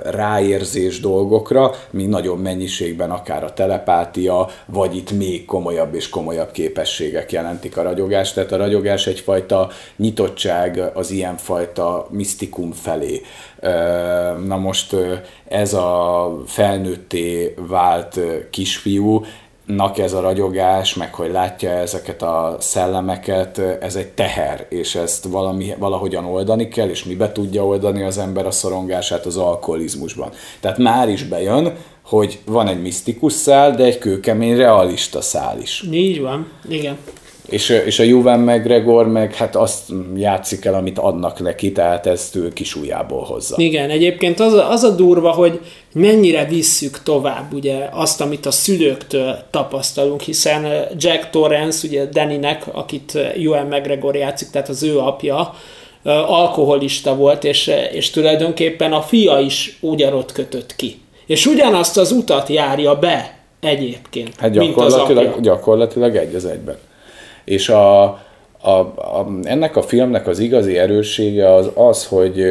ráérzés dolgokra, míg nagyobb mennyiségben akár a telepátia, vagy itt még komolyabb és komolyabb képességek jelentik a ragyogást. Tehát a ragyogás egyfajta nyitottság az ilyenfajta misztikum felé. Na most ez a felnőtté vált kisfiú, nak ez a ragyogás, meg hogy látja ezeket a szellemeket, ez egy teher, és ezt valami, valahogyan oldani kell, és mibe tudja oldani az ember a szorongását az alkoholizmusban. Tehát már is bejön, hogy van egy misztikus szál, de egy kőkemény realista szál is. Így van, igen. És, és a Juven McGregor meg hát azt játszik el, amit adnak neki, tehát ezt ő kisújából hozza. Igen, egyébként az a, az a durva, hogy mennyire visszük tovább ugye azt, amit a szülőktől tapasztalunk, hiszen Jack Torrance, ugye Dannynek, akit Juven McGregor játszik, tehát az ő apja, alkoholista volt, és, és tulajdonképpen a fia is ugyanott kötött ki. És ugyanazt az utat járja be egyébként, hát gyakorlatilag, mint az apja. gyakorlatilag egy az egyben. És a, a, a, ennek a filmnek az igazi erőssége az az, hogy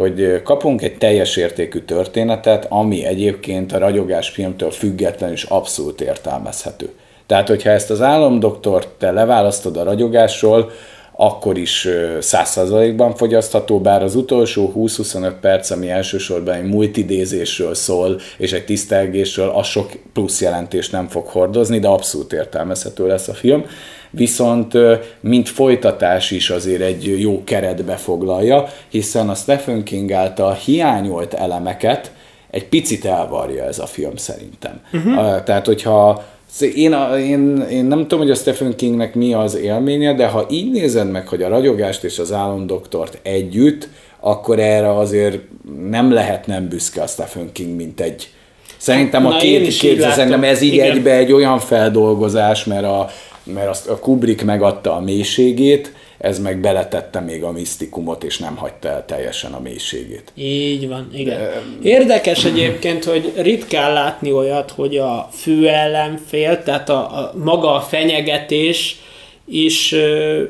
hogy kapunk egy teljes értékű történetet, ami egyébként a ragyogás filmtől független és abszolút értelmezhető. Tehát, hogyha ezt az álomdoktort te leválasztod a ragyogásról, akkor is 100%-ban fogyasztható, bár az utolsó 20-25 perc, ami elsősorban egy multidézésről szól, és egy tisztelgésről, az sok plusz jelentést nem fog hordozni, de abszolút értelmezhető lesz a film viszont mint folytatás is azért egy jó keretbe foglalja, hiszen a Stephen King által hiányolt elemeket egy picit elvarja ez a film szerintem. Uh-huh. Tehát, hogyha én, én, én nem tudom, hogy a Stephen Kingnek mi az élménye, de ha így nézed meg, hogy a ragyogást és az álomdoktort együtt, akkor erre azért nem lehet nem büszke a Stephen King, mint egy Szerintem a Na, két, két szerintem ez így Igen. egybe egy olyan feldolgozás, mert a, mert azt a Kubrick megadta a mélységét, ez meg beletette még a misztikumot, és nem hagyta el teljesen a mélységét. Így van, igen. De... Érdekes egyébként, hogy ritkán látni olyat, hogy a fő ellenfél, tehát a, a maga a fenyegetés is ö,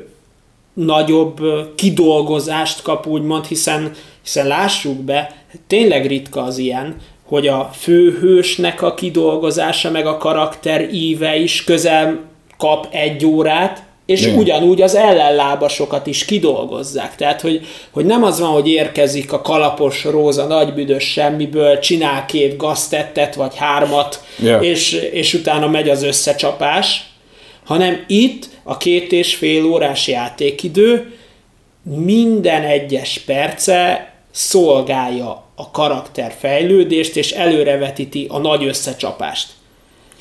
nagyobb kidolgozást kap, úgymond, hiszen, hiszen lássuk be, tényleg ritka az ilyen, hogy a főhősnek a kidolgozása, meg a karakter íve is közel kap egy órát, és Igen. ugyanúgy az ellenlábasokat is kidolgozzák. Tehát, hogy, hogy nem az van, hogy érkezik a kalapos róza nagybüdös semmiből, csinál két gaztettet, vagy hármat, yeah. és, és utána megy az összecsapás, hanem itt a két és fél órás játékidő minden egyes perce szolgálja a karakter fejlődést, és előrevetíti a nagy összecsapást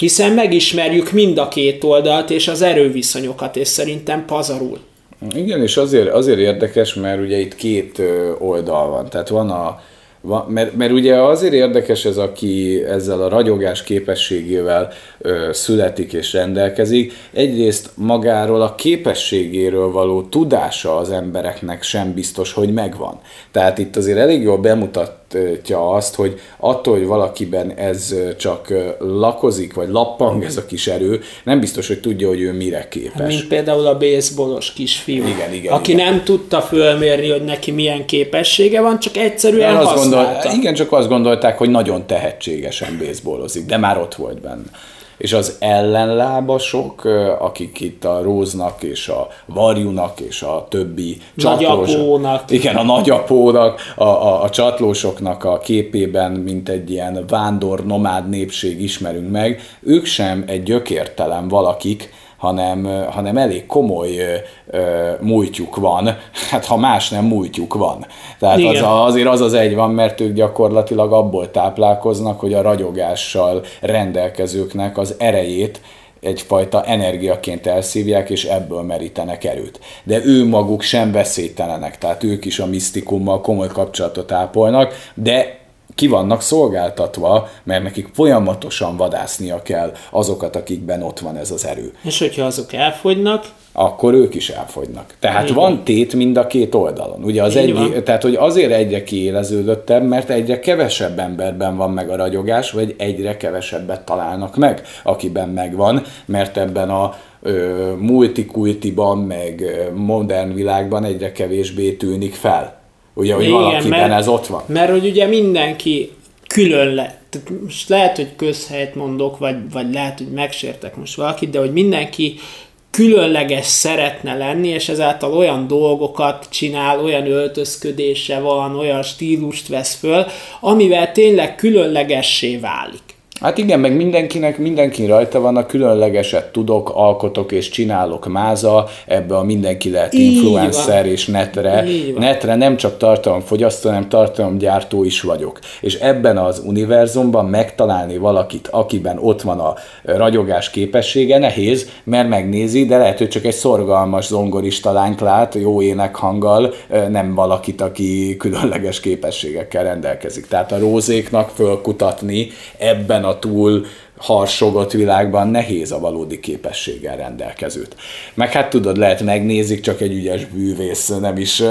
hiszen megismerjük mind a két oldalt és az erőviszonyokat, és szerintem pazarul. Igen, és azért, azért érdekes, mert ugye itt két oldal van. Tehát van a, van, mert, mert ugye azért érdekes ez, aki ezzel a ragyogás képességével ö, születik és rendelkezik. Egyrészt magáról a képességéről való tudása az embereknek sem biztos, hogy megvan. Tehát itt azért elég jól bemutat mutatja azt, hogy attól, hogy valakiben ez csak lakozik, vagy lappang ez a kis erő, nem biztos, hogy tudja, hogy ő mire képes. Mint például a baseballos kisfiú, igen, igen, aki igen. nem tudta fölmérni, hogy neki milyen képessége van, csak egyszerűen azt használta. Gondol, igen, csak azt gondolták, hogy nagyon tehetségesen baseballozik, de már ott volt benne és az ellenlábasok, akik itt a Róznak és a Varjunak és a többi nagyapónak. Igen, a nagyapónak, a, a, a csatlósoknak a képében, mint egy ilyen vándor, nomád népség ismerünk meg, ők sem egy gyökértelen valakik, hanem, hanem elég komoly ö, múltjuk van, hát ha más nem múltjuk van. Tehát az a, azért az az egy van, mert ők gyakorlatilag abból táplálkoznak, hogy a ragyogással rendelkezőknek az erejét egyfajta energiaként elszívják, és ebből merítenek erőt. De ő maguk sem veszélytelenek, tehát ők is a misztikummal komoly kapcsolatot ápolnak, de ki vannak szolgáltatva, mert nekik folyamatosan vadásznia kell azokat, akikben ott van ez az erő. És hogyha azok elfogynak, akkor ők is elfogynak. Tehát Igen. van tét mind a két oldalon. Ugye az egy, tehát, hogy azért egyre kiéleződöttebb, mert egyre kevesebb emberben van meg a ragyogás, vagy egyre kevesebbet találnak meg, akiben megvan, mert ebben a multikultiban, meg modern világban egyre kevésbé tűnik fel Ugye, hogy Igen, valakiben mert- ez ott van. Mert hogy ugye mindenki külön le, most lehet, hogy közhelyet mondok, vagy, vagy lehet, hogy megsértek most valakit, de hogy mindenki különleges szeretne lenni, és ezáltal olyan dolgokat csinál, olyan öltözködése van, olyan stílust vesz föl, amivel tényleg különlegessé válik. Hát igen, meg mindenkinek, mindenki rajta van a különlegeset tudok, alkotok és csinálok máza, ebbe a mindenki lehet Így influencer van. és netre. Netre nem csak tartalomfogyasztó, hanem tartalomgyártó is vagyok. És ebben az univerzumban megtalálni valakit, akiben ott van a ragyogás képessége, nehéz, mert megnézi, de lehet, hogy csak egy szorgalmas zongorista lányt lát, jó énekhanggal, nem valakit, aki különleges képességekkel rendelkezik. Tehát a rózéknak fölkutatni ebben a túl harsogott világban nehéz a valódi képességgel rendelkezőt. Meg hát tudod, lehet megnézik, csak egy ügyes bűvész, nem is...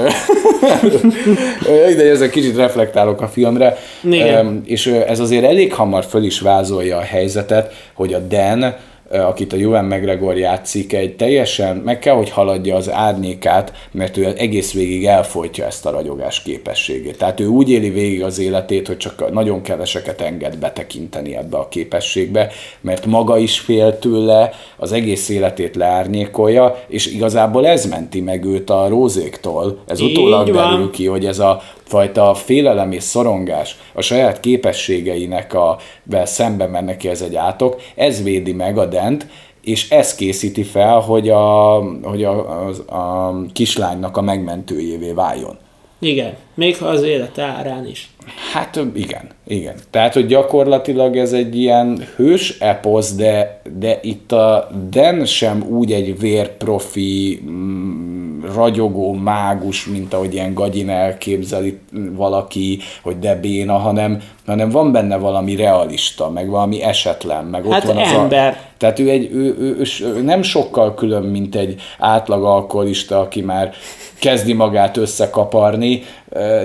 de ezzel kicsit reflektálok a filmre. Igen. És ez azért elég hamar föl is vázolja a helyzetet, hogy a Dan, akit a Ewan McGregor játszik, egy teljesen meg kell, hogy haladja az árnyékát, mert ő egész végig elfolytja ezt a ragyogás képességét. Tehát ő úgy éli végig az életét, hogy csak nagyon keveseket enged betekinteni ebbe a képességbe, mert maga is fél tőle, az egész életét leárnyékolja, és igazából ez menti meg őt a rózéktól. Ez Így utólag van. derül ki, hogy ez a fajta félelem és szorongás a saját képességeinek a vel szembe mert neki ez egy átok, ez védi meg a dent, és ez készíti fel, hogy a, hogy a, a, a kislánynak a megmentőjévé váljon. Igen, még ha az élet árán is. Hát igen, igen. Tehát, hogy gyakorlatilag ez egy ilyen hős eposz, de, de itt a Den sem úgy egy vérprofi, mm, ragyogó mágus, mint ahogy ilyen gagyin elképzeli valaki, hogy de béna, hanem, hanem van benne valami realista, meg valami esetlen, meg ott Hát van az ember. A, tehát ő, egy, ő, ő, ő, ő nem sokkal külön, mint egy átlag alkoholista, aki már kezdi magát összekaparni,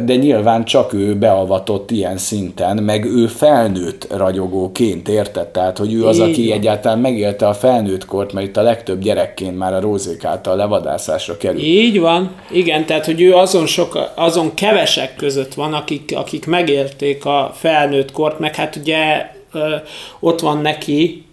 de nyilván csak ő beavatott ilyen szinten, meg ő felnőtt ragyogóként, érted? Tehát, hogy ő az, aki van. egyáltalán megélte a felnőtt kort, mert itt a legtöbb gyerekként már a rózék által levadászásra kerül. Így van, igen, tehát hogy ő azon, sok, azon kevesek között van, akik, akik megérték a felnőtt kort, meg hát ugye ott van neki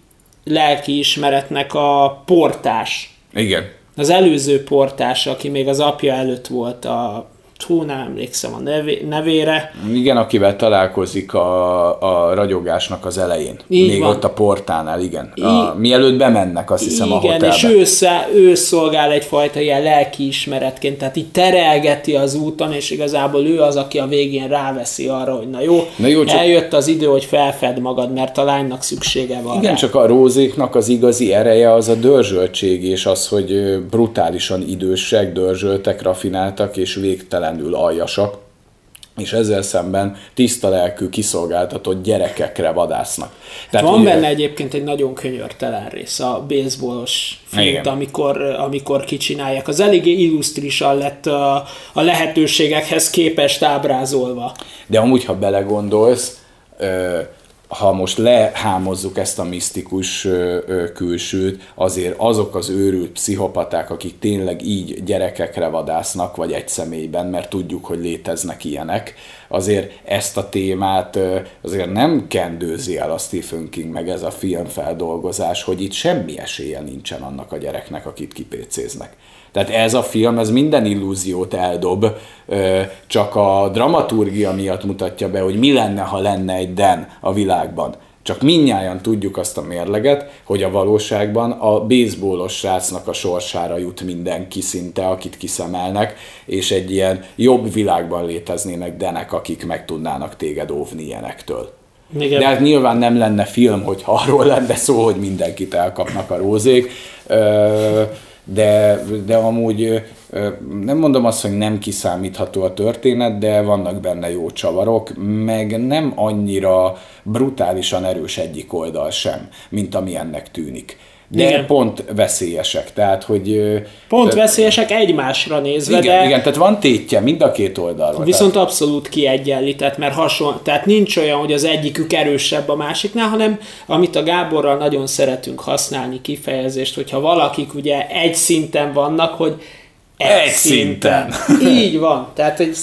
lelkiismeretnek a portás. Igen. Az előző portás, aki még az apja előtt volt a hú, nem emlékszem a nevé, nevére. Igen, akivel találkozik a, a ragyogásnak az elején. Így Még van. ott a portánál, igen. A, mielőtt bemennek, azt hiszem, a Igen, hotelbe. és ő, szá- ő szolgál egyfajta ilyen lelkiismeretként, tehát így terelgeti az úton, és igazából ő az, aki a végén ráveszi arra, hogy na jó, Na jó, csak- eljött az idő, hogy felfed magad, mert a lánynak szüksége van Igen, rá. csak a rózéknak az igazi ereje az a dörzsöltség, és az, hogy brutálisan idősek, dörzsöltek, rafináltak és végtelenül aljasak, és ezzel szemben tiszta lelkű, kiszolgáltatott gyerekekre vadásznak. Tehát Van ugye- benne egyébként egy nagyon könyörtelen rész, a baseballos filmt, amikor, amikor kicsinálják. Az eléggé illusztrisan lett a, a lehetőségekhez képest ábrázolva. De amúgy, ha belegondolsz, ö, ha most lehámozzuk ezt a misztikus külsőt, azért azok az őrült pszichopaták, akik tényleg így gyerekekre vadásznak, vagy egy személyben, mert tudjuk, hogy léteznek ilyenek, azért ezt a témát azért nem kendőzi el a Stephen King meg ez a filmfeldolgozás, hogy itt semmi esélye nincsen annak a gyereknek, akit kipécéznek. Tehát ez a film, ez minden illúziót eldob, csak a dramaturgia miatt mutatja be, hogy mi lenne, ha lenne egy Den a világban. Csak minnyáján tudjuk azt a mérleget, hogy a valóságban a baseballos srácnak a sorsára jut mindenki szinte, akit kiszemelnek, és egy ilyen jobb világban léteznének denek, akik meg tudnának téged óvni ilyenektől. Igen. De hát nyilván nem lenne film, hogy arról lenne szó, hogy mindenkit elkapnak a rózék, Ö, de, de amúgy nem mondom azt, hogy nem kiszámítható a történet, de vannak benne jó csavarok, meg nem annyira brutálisan erős egyik oldal sem, mint ami ennek tűnik. De Igen. pont veszélyesek, tehát hogy... Pont ö, veszélyesek egymásra nézve, igen, de igen, tehát van tétje mind a két oldalról. viszont abszolút kiegyenlített, mert hasonló, tehát nincs olyan, hogy az egyikük erősebb a másiknál, hanem amit a Gáborral nagyon szeretünk használni kifejezést, hogyha valakik ugye egy szinten vannak, hogy Egy Így van. Tehát egy,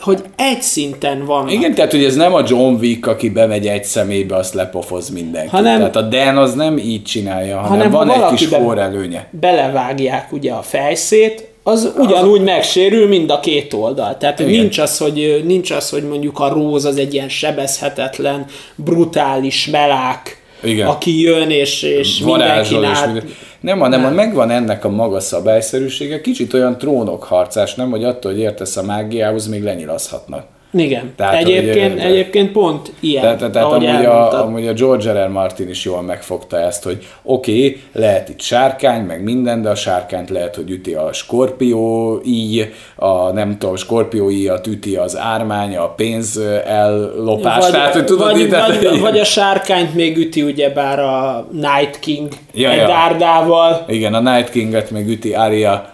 hogy egy szinten van. Igen, tehát hogy ez nem a John Wick, aki bemegy egy személybe, azt lepofoz mindenki. Hanem- tehát a Dan az nem így csinálja, hanem, Hanem ha van egy kis forrelőnye. belevágják ugye a fejszét, az ugyanúgy megsérül mind a két oldal. Tehát Igen. nincs az, hogy, nincs az, hogy mondjuk a Róz az egy ilyen sebezhetetlen, brutális melák, Igen. aki jön és, és varázsol mindenkin és minden. Nem, hanem nem. megvan ennek a maga szabályszerűsége, kicsit olyan trónokharcás, nem, hogy attól, hogy értesz a mágiához, még lenyilazhatnak. Igen. Tehát, egyébként, hogy- egyébként pont ilyen, Tehát, tehát ahogy amúgy, elmondtad. a, amúgy a George R. R. Martin is jól megfogta ezt, hogy oké, okay, lehet itt sárkány, meg minden, de a sárkányt lehet, hogy üti a skorpió íj, a nem tudom, skorpió íjat üti az ármány, a pénz ellopás. vagy, tehát, hogy tudod, vagy, így, tehát- vagy, vagy, a sárkányt még üti ugyebár a Night King Ja, egy ja. dárdával, Igen, a Night King-et meg üti Arya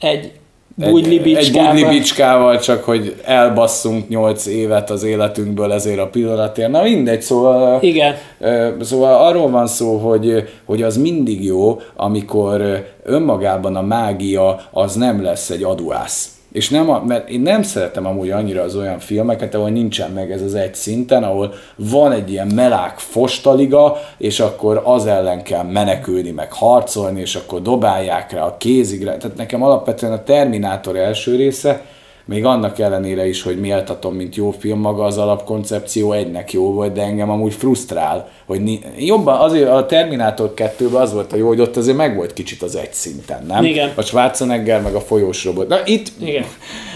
egy egy, bugli egy budli bicskával, csak hogy elbasszunk 8 évet az életünkből ezért a pillanatért. Na mindegy, szóval... Igen. Szóval arról van szó, hogy, hogy az mindig jó, amikor önmagában a mágia az nem lesz egy aduász. És nem, a, mert én nem szeretem amúgy annyira az olyan filmeket, ahol nincsen meg ez az egy szinten, ahol van egy ilyen melák fostaliga, és akkor az ellen kell menekülni, meg harcolni, és akkor dobálják rá a kézigre. Tehát nekem alapvetően a Terminátor első része, még annak ellenére is, hogy méltatom, mint jó film, maga az alapkoncepció egynek jó volt, de engem amúgy frusztrál, hogy ni- jobban azért a Terminátor 2-ben az volt a jó, hogy ott azért meg volt kicsit az egy szinten, nem? Igen. A Schwarzenegger meg a folyós robot. Na itt Igen.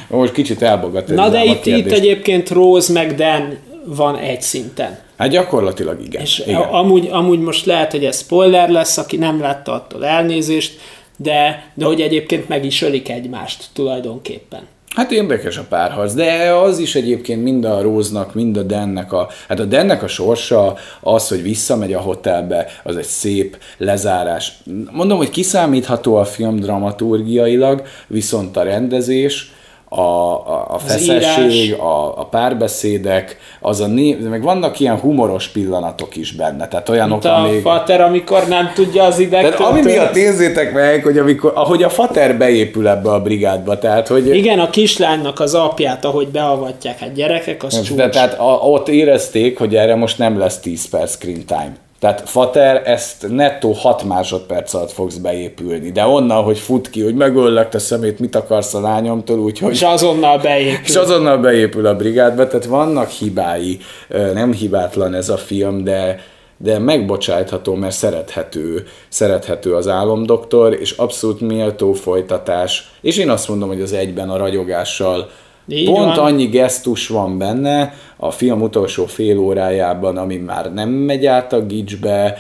most kicsit elbogat. Na de itt, itt egyébként Rose meg Dan van egy szinten. Hát gyakorlatilag igen. És igen. amúgy, amúgy most lehet, hogy ez spoiler lesz, aki nem látta attól elnézést, de, de hogy egyébként meg is ölik egymást tulajdonképpen. Hát érdekes a párharc, de az is egyébként mind a Róznak, mind a Dennek a, hát a Dennek a sorsa az, hogy visszamegy a hotelbe, az egy szép lezárás. Mondom, hogy kiszámítható a film dramaturgiailag, viszont a rendezés, a, a, a feszesség, a, a párbeszédek, az a né... meg vannak ilyen humoros pillanatok is benne, tehát olyanok, Mint a amíg... fater, amikor nem tudja az Tehát idegtől. ami miatt nézzétek meg, hogy amikor, ahogy a fater beépül ebbe a brigádba, tehát hogy... Igen, a kislánynak az apját, ahogy beavatják, hát gyerekek, az csúcs. De, tehát a, ott érezték, hogy erre most nem lesz 10 perc screen time. Tehát Fater, ezt nettó 6 másodperc alatt fogsz beépülni, de onnan, hogy fut ki, hogy megöllek te szemét, mit akarsz a lányomtól, úgyhogy... És azonnal beépül. És azonnal beépül a brigádba, tehát vannak hibái, nem hibátlan ez a film, de, de megbocsájtható, mert szerethető, szerethető az álomdoktor, és abszolút méltó folytatás, és én azt mondom, hogy az egyben a ragyogással Így Pont van. annyi gesztus van benne a film utolsó fél órájában, ami már nem megy át a gicsbe,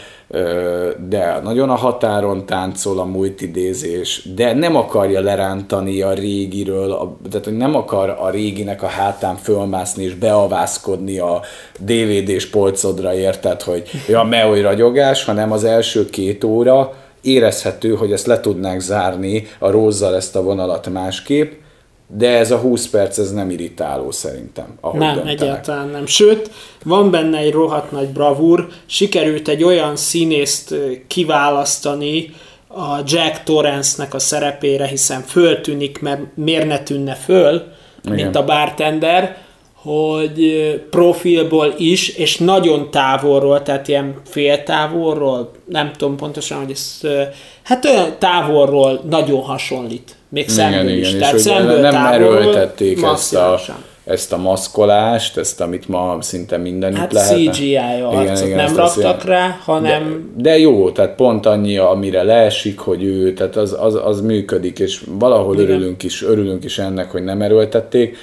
de nagyon a határon táncol a multidézés, de nem akarja lerántani a régiről, a, tehát hogy nem akar a réginek a hátán fölmászni és beavászkodni a DVD-s polcodra, érted, hogy ja, me hogy ragyogás, hanem az első két óra érezhető, hogy ezt le tudnánk zárni a rózzal ezt a vonalat másképp, de ez a 20 perc, ez nem irritáló szerintem, ahogy Nem, döntenek. egyáltalán nem. Sőt, van benne egy rohadt nagy bravúr, sikerült egy olyan színészt kiválasztani a Jack Torrance-nek a szerepére, hiszen föltűnik, mert miért ne tűnne föl, Igen. mint a bartender, hogy profilból is, és nagyon távolról, tehát ilyen féltávolról, nem tudom pontosan, hogy ez, hát olyan távolról nagyon hasonlít. Még szemből is. és Tehát szemből nem távolról erőltették ezt a, ezt a maszkolást, ezt, amit ma szinte mindenütt Hát lehet. CGI arcot nem ezt raktak rá, hanem De, de jó, tehát pont annyi, amire leesik, hogy ő, tehát az, az, az működik, és valahol Igen. örülünk is, örülünk is ennek, hogy nem erőltették.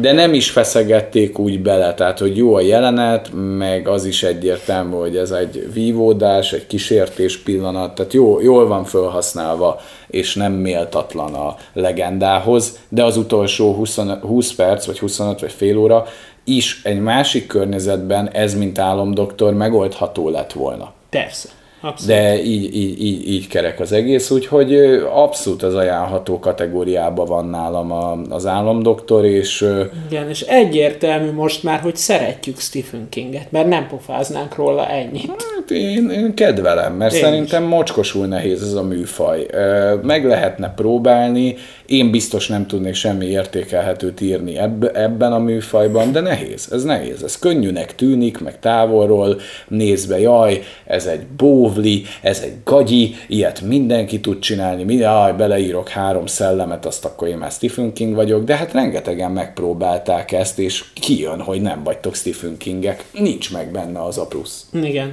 De nem is feszegették úgy bele, tehát hogy jó a jelenet, meg az is egyértelmű, hogy ez egy vívódás, egy kísértés pillanat, tehát jó, jól van felhasználva, és nem méltatlan a legendához, de az utolsó 20, 20 perc, vagy 25, vagy fél óra is egy másik környezetben ez, mint álomdoktor, megoldható lett volna. persze. Abszolút. De így, így, így, így kerek az egész, úgyhogy abszolút az ajánlható kategóriában van nálam a, az álomdoktor, és Igen, és egyértelmű most már, hogy szeretjük Stephen Kinget, mert nem pofáznánk róla ennyit. Hát én, én kedvelem, mert Én szerintem mocskosul nehéz ez a műfaj. Meg lehetne próbálni, én biztos nem tudnék semmi értékelhetőt írni ebb, ebben a műfajban, de nehéz, ez nehéz. Ez könnyűnek tűnik, meg távolról nézve, jaj, ez egy bóvli, ez egy gagyi, ilyet mindenki tud csinálni, mi, jaj, beleírok három szellemet, azt akkor én már Stephen King vagyok, de hát rengetegen megpróbálták ezt, és kijön, hogy nem vagytok Stephen Kingek, nincs meg benne az a plusz. Igen.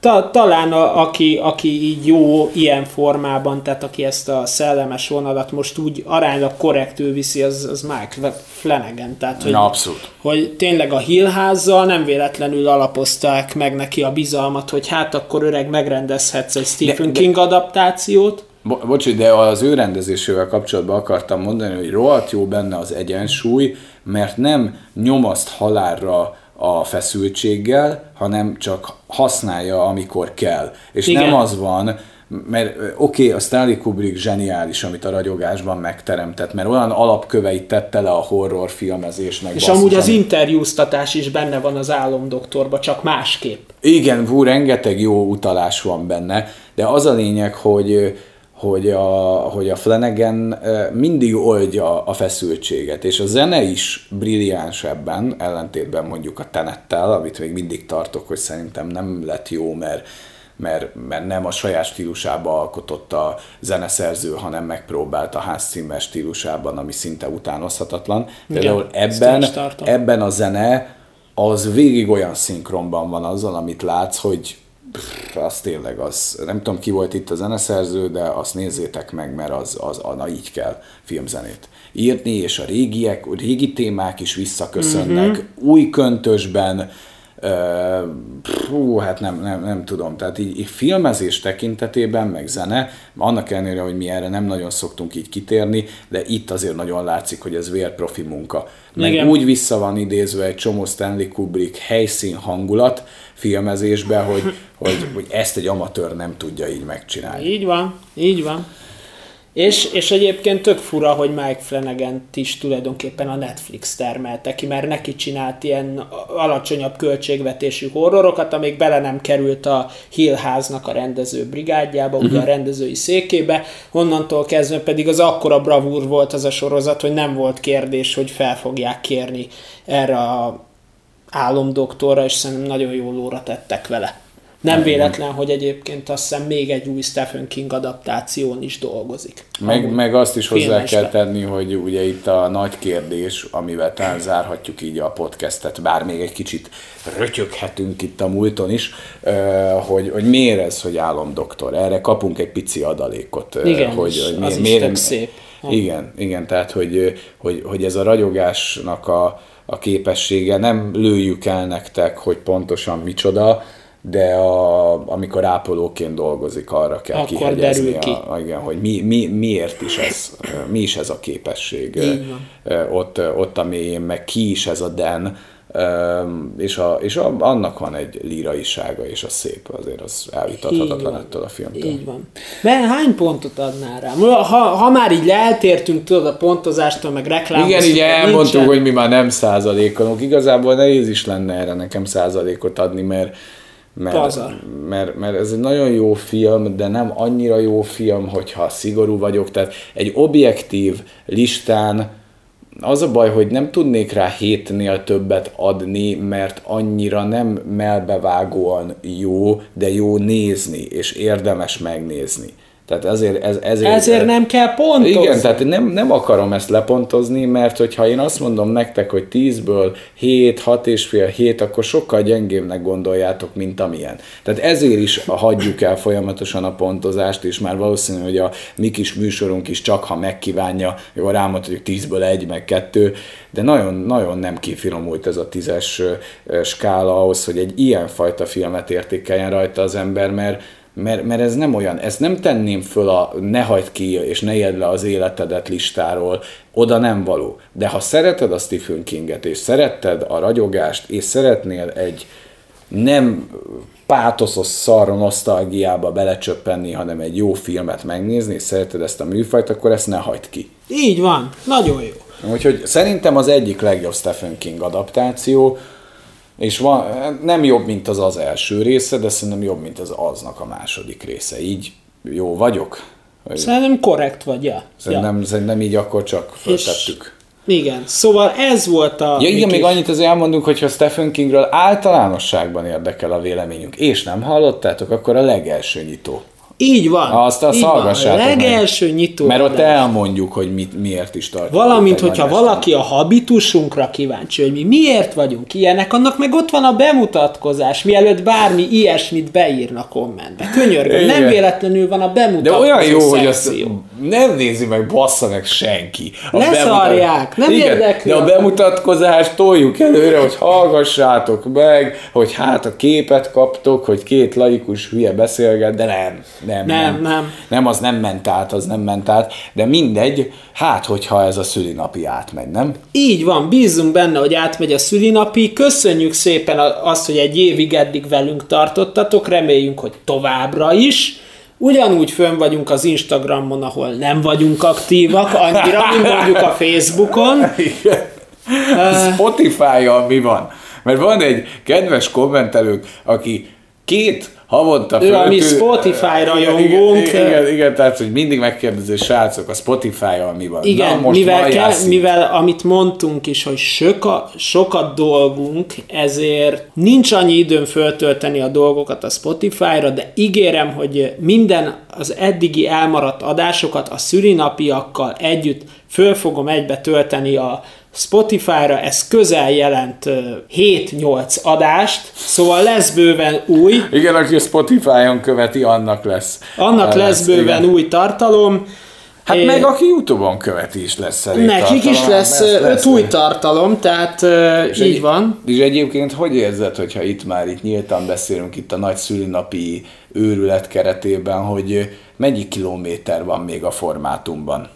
Ta, talán a, aki, aki így jó ilyen formában, tehát aki ezt a szellemes vonalat most úgy aránylag korrektül viszi, az, az Mike Flanagan. Tehát, hogy, Na, abszolút. hogy tényleg a Hillházzal nem véletlenül alapozták meg neki a bizalmat, hogy hát akkor öreg megrendezhetsz egy Stephen De- de- King adaptációt. Bo- Bocsi, de az ő rendezésével kapcsolatban akartam mondani, hogy rohadt jó benne az egyensúly, mert nem nyomaszt halálra a feszültséggel, hanem csak használja, amikor kell. És Igen. nem az van, mert oké, okay, a Stanley Kubrick zseniális, amit a ragyogásban megteremtett, mert olyan alapköveit tette le a horror filmezésnek. És basszus, amúgy az ami- interjúztatás is benne van az álomdoktorba, csak másképp. Igen, vú, rengeteg jó utalás van benne, de az a lényeg, hogy hogy a, hogy a Flanagan mindig oldja a feszültséget, és a zene is brilliáns ebben, ellentétben mondjuk a Tenettel, amit még mindig tartok, hogy szerintem nem lett jó, mert mert, mert nem a saját stílusába alkotott a zeneszerző, hanem megpróbált a házcímer stílusában, ami szinte utánozhatatlan. Például ezt ebben, ebben a zene az végig olyan szinkronban van azzal, amit látsz, hogy pff, az tényleg az, nem tudom ki volt itt a zeneszerző, de azt nézzétek meg, mert az, az, az na, így kell filmzenét írni, és a régiek, a régi témák is visszaköszönnek, Mhm. új köntösben, Hú, hát nem, nem, nem tudom. Tehát így, így filmezés tekintetében, meg zene, annak ellenére, hogy mi erre nem nagyon szoktunk így kitérni, de itt azért nagyon látszik, hogy ez vérprofi munka. Meg Igen. úgy vissza van idézve egy csomó Stanley Kubrick helyszín hangulat filmezésbe, hogy, hogy, hogy ezt egy amatőr nem tudja így megcsinálni. Így van, így van. És, és egyébként tök fura, hogy Mike flanagan is tulajdonképpen a Netflix termelte ki, mert neki csinált ilyen alacsonyabb költségvetésű horrorokat, amíg bele nem került a Hill háznak a rendező brigádjába, uh-huh. ugye a rendezői székébe, onnantól kezdve pedig az akkora bravúr volt az a sorozat, hogy nem volt kérdés, hogy fel fogják kérni erre a álomdoktorra, és szerintem nagyon jól óra tettek vele. Nem véletlen, hogy egyébként azt hiszem még egy új Stephen King adaptáción is dolgozik. Meg, meg azt is hozzá filmesbe. kell tenni, hogy ugye itt a nagy kérdés, amivel talán zárhatjuk így a podcastet, bár még egy kicsit rötyöghetünk itt a múlton is, hogy, hogy miért ez, hogy álomdoktor. Erre kapunk egy pici adalékot. Igen, hogy, hogy az is tök szép. Igen, igen, tehát hogy, hogy, hogy ez a ragyogásnak a, a képessége, nem lőjük el nektek, hogy pontosan micsoda, de a, amikor ápolóként dolgozik, arra kell Akkor kihegyezni, ki. A, igen, hogy mi, mi, miért is ez, mi is ez a képesség ott, ott a mélyén, meg ki is ez a den, és, a, és a, annak van egy líraisága, és a szép, azért az elvitathatatlan ettől a filmtől. Így van. Mert hány pontot adnál rá? Ha, ha már így eltértünk, tudod, a pontozástól, meg reklámoztunk, Igen, így hogy elmondtuk, nincsen- hogy mi már nem százalékolunk. Igazából nehéz is lenne erre nekem százalékot adni, mert mert, Pazar. mert, mert ez egy nagyon jó film, de nem annyira jó film, hogyha szigorú vagyok. Tehát egy objektív listán az a baj, hogy nem tudnék rá hétnél többet adni, mert annyira nem melbevágóan jó, de jó nézni, és érdemes megnézni. Tehát ezért, ez, ezért, Ezért nem kell pontozni. igen, tehát nem, nem akarom ezt lepontozni, mert hogyha én azt mondom nektek, hogy 10-ből 7, 6 és fél 7, akkor sokkal gyengébbnek gondoljátok, mint amilyen. Tehát ezért is hagyjuk el folyamatosan a pontozást, és már valószínű, hogy a mi kis műsorunk is csak, ha megkívánja, akkor rámondjuk 10-ből 1, meg 2, de nagyon, nagyon nem kifinomult ez a tízes skála ahhoz, hogy egy ilyen fajta filmet értékeljen rajta az ember, mert mert, mert ez nem olyan, ezt nem tenném föl a ne hagyd ki és ne érd le az életedet listáról, oda nem való. De ha szereted a Stephen Kinget, és szeretted a ragyogást, és szeretnél egy nem pátoszos szar nosztalgiába belecsöppenni, hanem egy jó filmet megnézni, és szereted ezt a műfajt, akkor ezt ne hagyd ki. Így van. Nagyon jó. Úgyhogy szerintem az egyik legjobb Stephen King adaptáció, És van, nem jobb, mint az az első része, de szerintem jobb, mint az aznak a második része. Így jó vagyok? Vagy- Szerintem korrekt vagy, ja. Szerintem, szerintem így akkor csak föltettük. Igen, szóval ez volt a... Ja, igen, még annyit azért elmondunk, hogy ha Stephen Kingről általánosságban érdekel a véleményünk, és nem hallottátok, akkor a legelső nyitó. Így van. Azt- hallgassátok meg. Legelső nyitó. Mert ott elmondjuk, hogy mit, miért is tartjuk. Valamint, hogyha valaki a habitusunkra kíváncsi, hogy mi miért vagyunk ilyenek, annak meg ott van a bemutatkozás, mielőtt bármi ilyesmit beírna kommentbe. Könyörgöm, nem véletlenül van a De bemutatkozó olyan jó, hogy azt nem nézi meg, bassza meg senki. A Leszarják, nem Igen, érdekli De a a- bemutatkozást toljuk előre, hogy hallgassátok meg, hogy hát a képet kaptok, hogy két laikus hülye beszélget, de nem. Nem, Nem, nem. Nem, az nem ment át, az nem ment át, de mindegy, hát hogyha ez a szülinapi átmegy, nem? Így van, bízunk benne, hogy átmegy a szülinapi. Köszönjük szépen azt, hogy egy évig eddig velünk tartottatok, reméljünk, hogy továbbra is. Ugyanúgy fönn vagyunk az Instagramon, ahol nem vagyunk aktívak, annyira, mint mondjuk a Facebookon. Igen. Spotify-jal mi van? Mert van egy kedves kommentelők, aki két havonta Ő a mi Spotify Igen, rajongónk. Igen, igen, igen, tehát, hogy mindig megkérdezi, srácok, a Spotify-jal mi van? Igen, Na, most mivel, kell, szint. mivel amit mondtunk is, hogy soka, sokat dolgunk, ezért nincs annyi időm föltölteni a dolgokat a Spotify-ra, de ígérem, hogy minden az eddigi elmaradt adásokat a szülinapiakkal együtt föl fogom egybe tölteni a Spotify-ra, ez közel jelent ö, 7-8 adást, szóval lesz bőven új, Igen, aki a Spotify-on követi, annak lesz. annak lesz bőven igen. új tartalom. Hát É- meg aki Youtube-on követi is lesz elég Nekik is lesz, lesz, lesz új tartalom, tehát ö, így egy- van. És egyébként hogy érzed, hogyha itt már itt nyíltan beszélünk itt a nagy szülinapi őrület keretében, hogy mennyi kilométer van még a formátumban?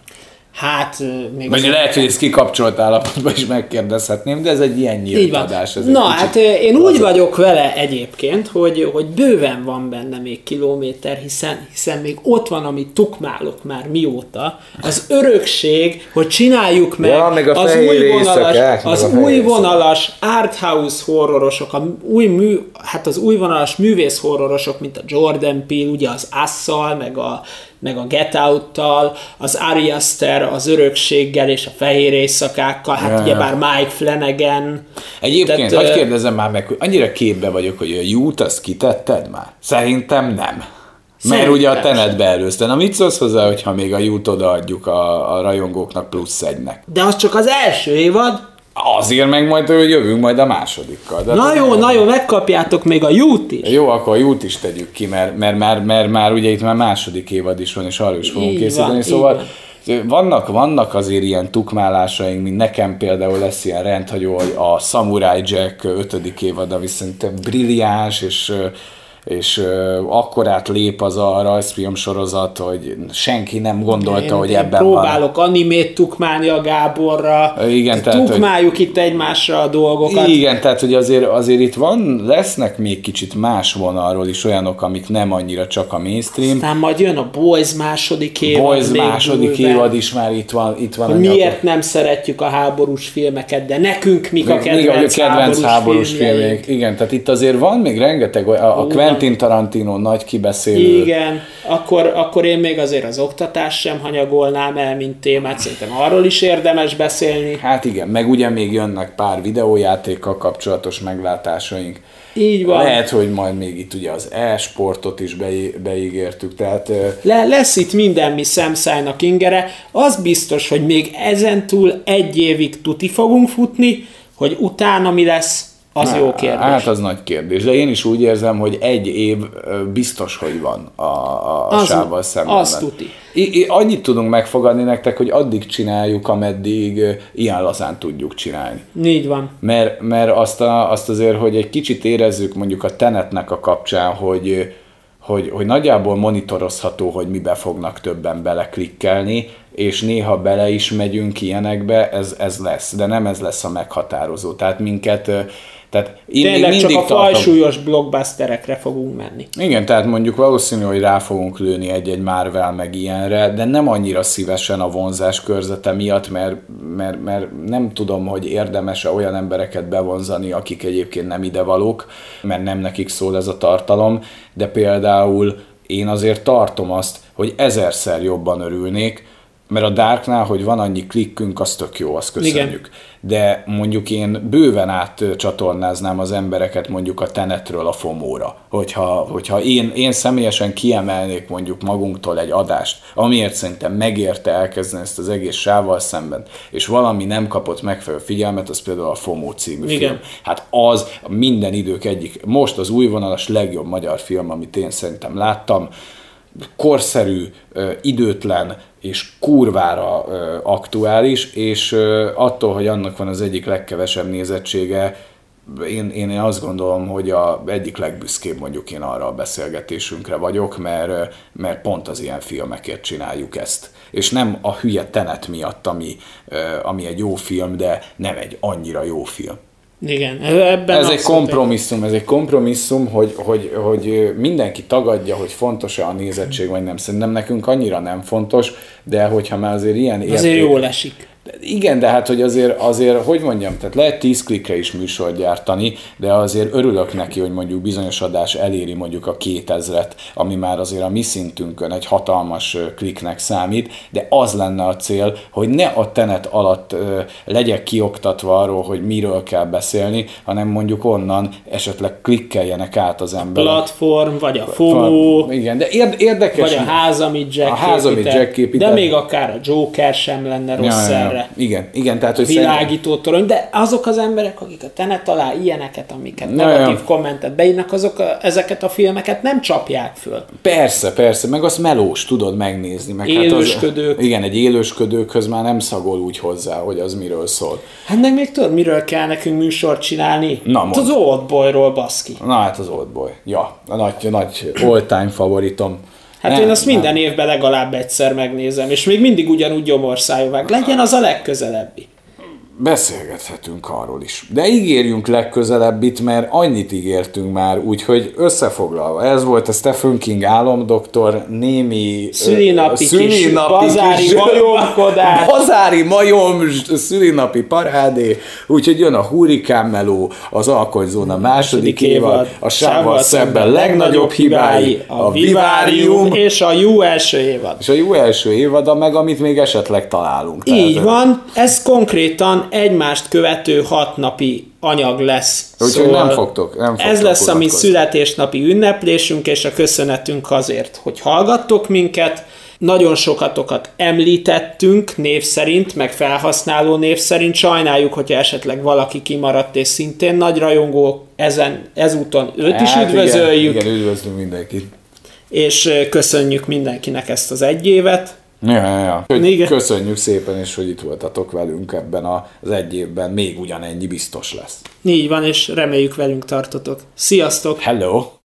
Hát, még Vagy az- lehet, hogy ezt kikapcsolt állapotban is megkérdezhetném, de ez egy ilyen nyílt így van. adás. Ez Na, hát én úgy laza. vagyok vele egyébként, hogy, hogy bőven van benne még kilométer, hiszen, hiszen még ott van, amit tukmálok már mióta, az örökség, hogy csináljuk meg, Ja, meg a az új vonalas, éjszakák, meg az új vonalas arthouse horrorosok, a új mű, hát az új vonalas művész horrorosok, mint a Jordan Peele, ugye az Asszal, meg a, meg a Get Out-tal, az Ari Aster, az örökséggel és a fehér éjszakákkal, hát Ja, ugye ja. bár Mike Flanagan. Egyébként, Tehát, hagyd ö, kérdezem már meg, hogy annyira képbe vagyok, hogy a jút azt kitetted már? Szerintem nem. Mert ugye a tenetbe előzte. Na mit szólsz hozzá, hogyha még a jút odaadjuk a, a rajongóknak plusz egynek? De az csak az első évad. Azért meg majd jövünk majd a másodikkal. De Na jó, na jó, megkapjátok még a jút is. Jó, akkor a jút is tegyük ki, mert, mert, mert, mert már ugye itt már második évad is van, és arról is fogunk Így készíteni. van, így szóval van. vannak, vannak azért ilyen tukmálásaink, mint nekem például lesz ilyen rendhagyó, hogy a Samurai Jack ötödik évad, ami szerintem brilliáns, és és ö, akkorát lép az a rajzfilm sorozat, hogy senki nem gondolta, Én- hogy én ebben van. próbálok animét tukmálni a Gáborra. Igen, tehát, hogy- Tukmáljuk itt egymásra a dolgokat. Igen, tehát hogy azért, azért itt van, lesznek még kicsit más vonalról is olyanok, amik nem annyira csak a mainstream. Aztán majd jön a Boys második évad. Boys második bőven. évad is már itt van. Itt van Hogy miért nem szeretjük a háborús filmeket, de nekünk mik a Még- még kedvenc, a kedvenc háborús filmjeink. filmjeink. Igen, tehát itt azért van még rengeteg, a, a Quentin Tarantino nagy kibeszélő. Igen, akkor, akkor én még azért az oktatás sem hanyagolnám el, mint témát, szerintem arról is érdemes beszélni. Hát igen, meg ugye még jönnek pár videójátékkal kapcsolatos meglátásaink. Így van. Lehet, hogy majd még itt ugye az e-sportot is beí- beígértük, tehát Le, lesz itt minden mi szemszájnak ingere. Az biztos, hogy még ezentúl egy évig tuti fogunk futni, hogy utána mi lesz, az jó kérdés. Hát az nagy kérdés, de én is úgy érzem, hogy egy év biztos, hogy van a, a, Az- sávval szemben. az tuti. I, I, annyit tudunk megfogadni nektek, hogy addig csináljuk, ameddig ilyen lazán tudjuk csinálni. Így van. Mert, mert azt, a, azt azért, hogy egy kicsit érezzük mondjuk a tenetnek a kapcsán, hogy, hogy, hogy nagyjából monitorozható, hogy mibe fognak többen beleklikkelni, és néha bele is megyünk ilyenekbe, ez, ez lesz, de nem ez lesz a meghatározó. Tehát minket Tehát én még Tényleg csak mindig a tartom- fajsúlyos blockbusterekre fogunk menni. Igen, tehát mondjuk valószínű, hogy rá fogunk lőni egy-egy Marvel meg ilyenre, de nem annyira szívesen a vonzás körzete miatt, mert, mert, mert nem tudom, hogy érdemes-e olyan embereket bevonzani, akik egyébként nem idevalók, mert nem nekik szól ez a tartalom, de például én azért tartom azt, hogy ezerszer jobban örülnék, mert a Darknál, hogy van annyi klikkünk, az tök jó, azt köszönjük. Igen. De mondjuk én bőven átcsatornáznám az embereket mondjuk a Tenetről a Fomóra. Hogyha, hogyha én, én személyesen kiemelnék mondjuk magunktól egy adást, amiért szerintem megérte elkezdeni ezt az egész sávval szemben, és valami nem kapott megfelelő figyelmet, az például a FOMO című Igen. film. Hát az minden idők egyik, most az újvonalas legjobb magyar film, amit én szerintem láttam, korszerű, időtlen és kurvára ö, aktuális, és ö, attól, hogy annak van az egyik legkevesebb nézettsége, én, én azt gondolom, hogy a egyik legbüszkébb mondjuk én arra a beszélgetésünkre vagyok, mert, mert pont az ilyen filmekért csináljuk ezt. És nem a hülye tenet miatt, ami, ami egy jó film, de nem egy annyira jó film. Igen, ebben Ez egy kompromisszum, ez egy kompromisszum, hogy, hogy, hogy mindenki tagadja, hogy fontos-e a nézettség, vagy nem. Szerintem nekünk annyira nem fontos, de hogyha már azért ilyen Azért érték- jól esik. Igen, de hát, hogy azért, azért, hogy mondjam, tehát lehet 10 klikre is műsort gyártani, de azért örülök neki, hogy mondjuk bizonyos adás eléri mondjuk a 2000-et, ami már azért a mi szintünkön egy hatalmas kliknek számít, de az lenne a cél, hogy ne a tenet alatt legyek kioktatva arról, hogy miről kell beszélni, hanem mondjuk onnan esetleg klikkeljenek át az emberek. Platform, vagy a FOMO, Igen, de érd- érdekes. vagy a ház, amit Jack A ház, amit. Jack. De még akár a Joker sem lenne rossz Ja, ja, ja. Igen, igen, tehát hogy világító torony, de azok az emberek, akik a tenet alá ilyeneket, amiket negatív ja. kommentet beírnak, azok a, ezeket a filmeket nem csapják föl. Persze, persze, meg az melós tudod megnézni. Meg Élősködők. Hát az, igen, egy élősködőkhöz már nem szagol úgy hozzá, hogy az miről szól. Hát meg még tudod, miről kell nekünk műsort csinálni? Na, Hát az Oldboyról, baszki. Na hát az Oldboy. Ja, a nagy, nagy all-time favoritom. Hát Nem, én azt nem. minden évben legalább egyszer megnézem, és még mindig ugyanúgy gyomorszájóvág. Legyen az a legközelebbi. Beszélgethetünk arról is. De ígérjünk legközelebbit, mert annyit ígértünk már, úgyhogy összefoglalva. Ez volt a Stephen King álomdoktor, némi... ö, Szülinapi kis bazári majomkodás. Bazári majom, szülinapi parádé. Úgyhogy jön a Hurrikán Meló, az Alkonyzóna második évad, a sávval szemben legnagyobb hibái, a Vivárium és a jó első évad. és a jó első évada meg, amit még esetleg találunk. Így Tehát- van, ez konkrétan egymást követő hat napi anyag lesz. Úgyhogy nem fogtok- nem fogtok Ez lesz a mi születésnapi ünneplésünk, és a köszönetünk azért, hogy hallgattok minket. Nagyon sokatokat említettünk név szerint, meg felhasználó név szerint. Sajnáljuk, hogyha esetleg valaki kimaradt, és szintén nagy rajongó, ezen, ezúton őt is Hát üdvözöljük, Igen, igen, üdvözlünk mindenkit. és köszönjük mindenkinek ezt az egy évet. Ja, ja, ja. Igen. Köszönjük szépen, és hogy itt voltatok velünk ebben az egy évben. Még ugyanennyi biztos lesz. Így van, és reméljük velünk tartotok. Sziasztok! Hello!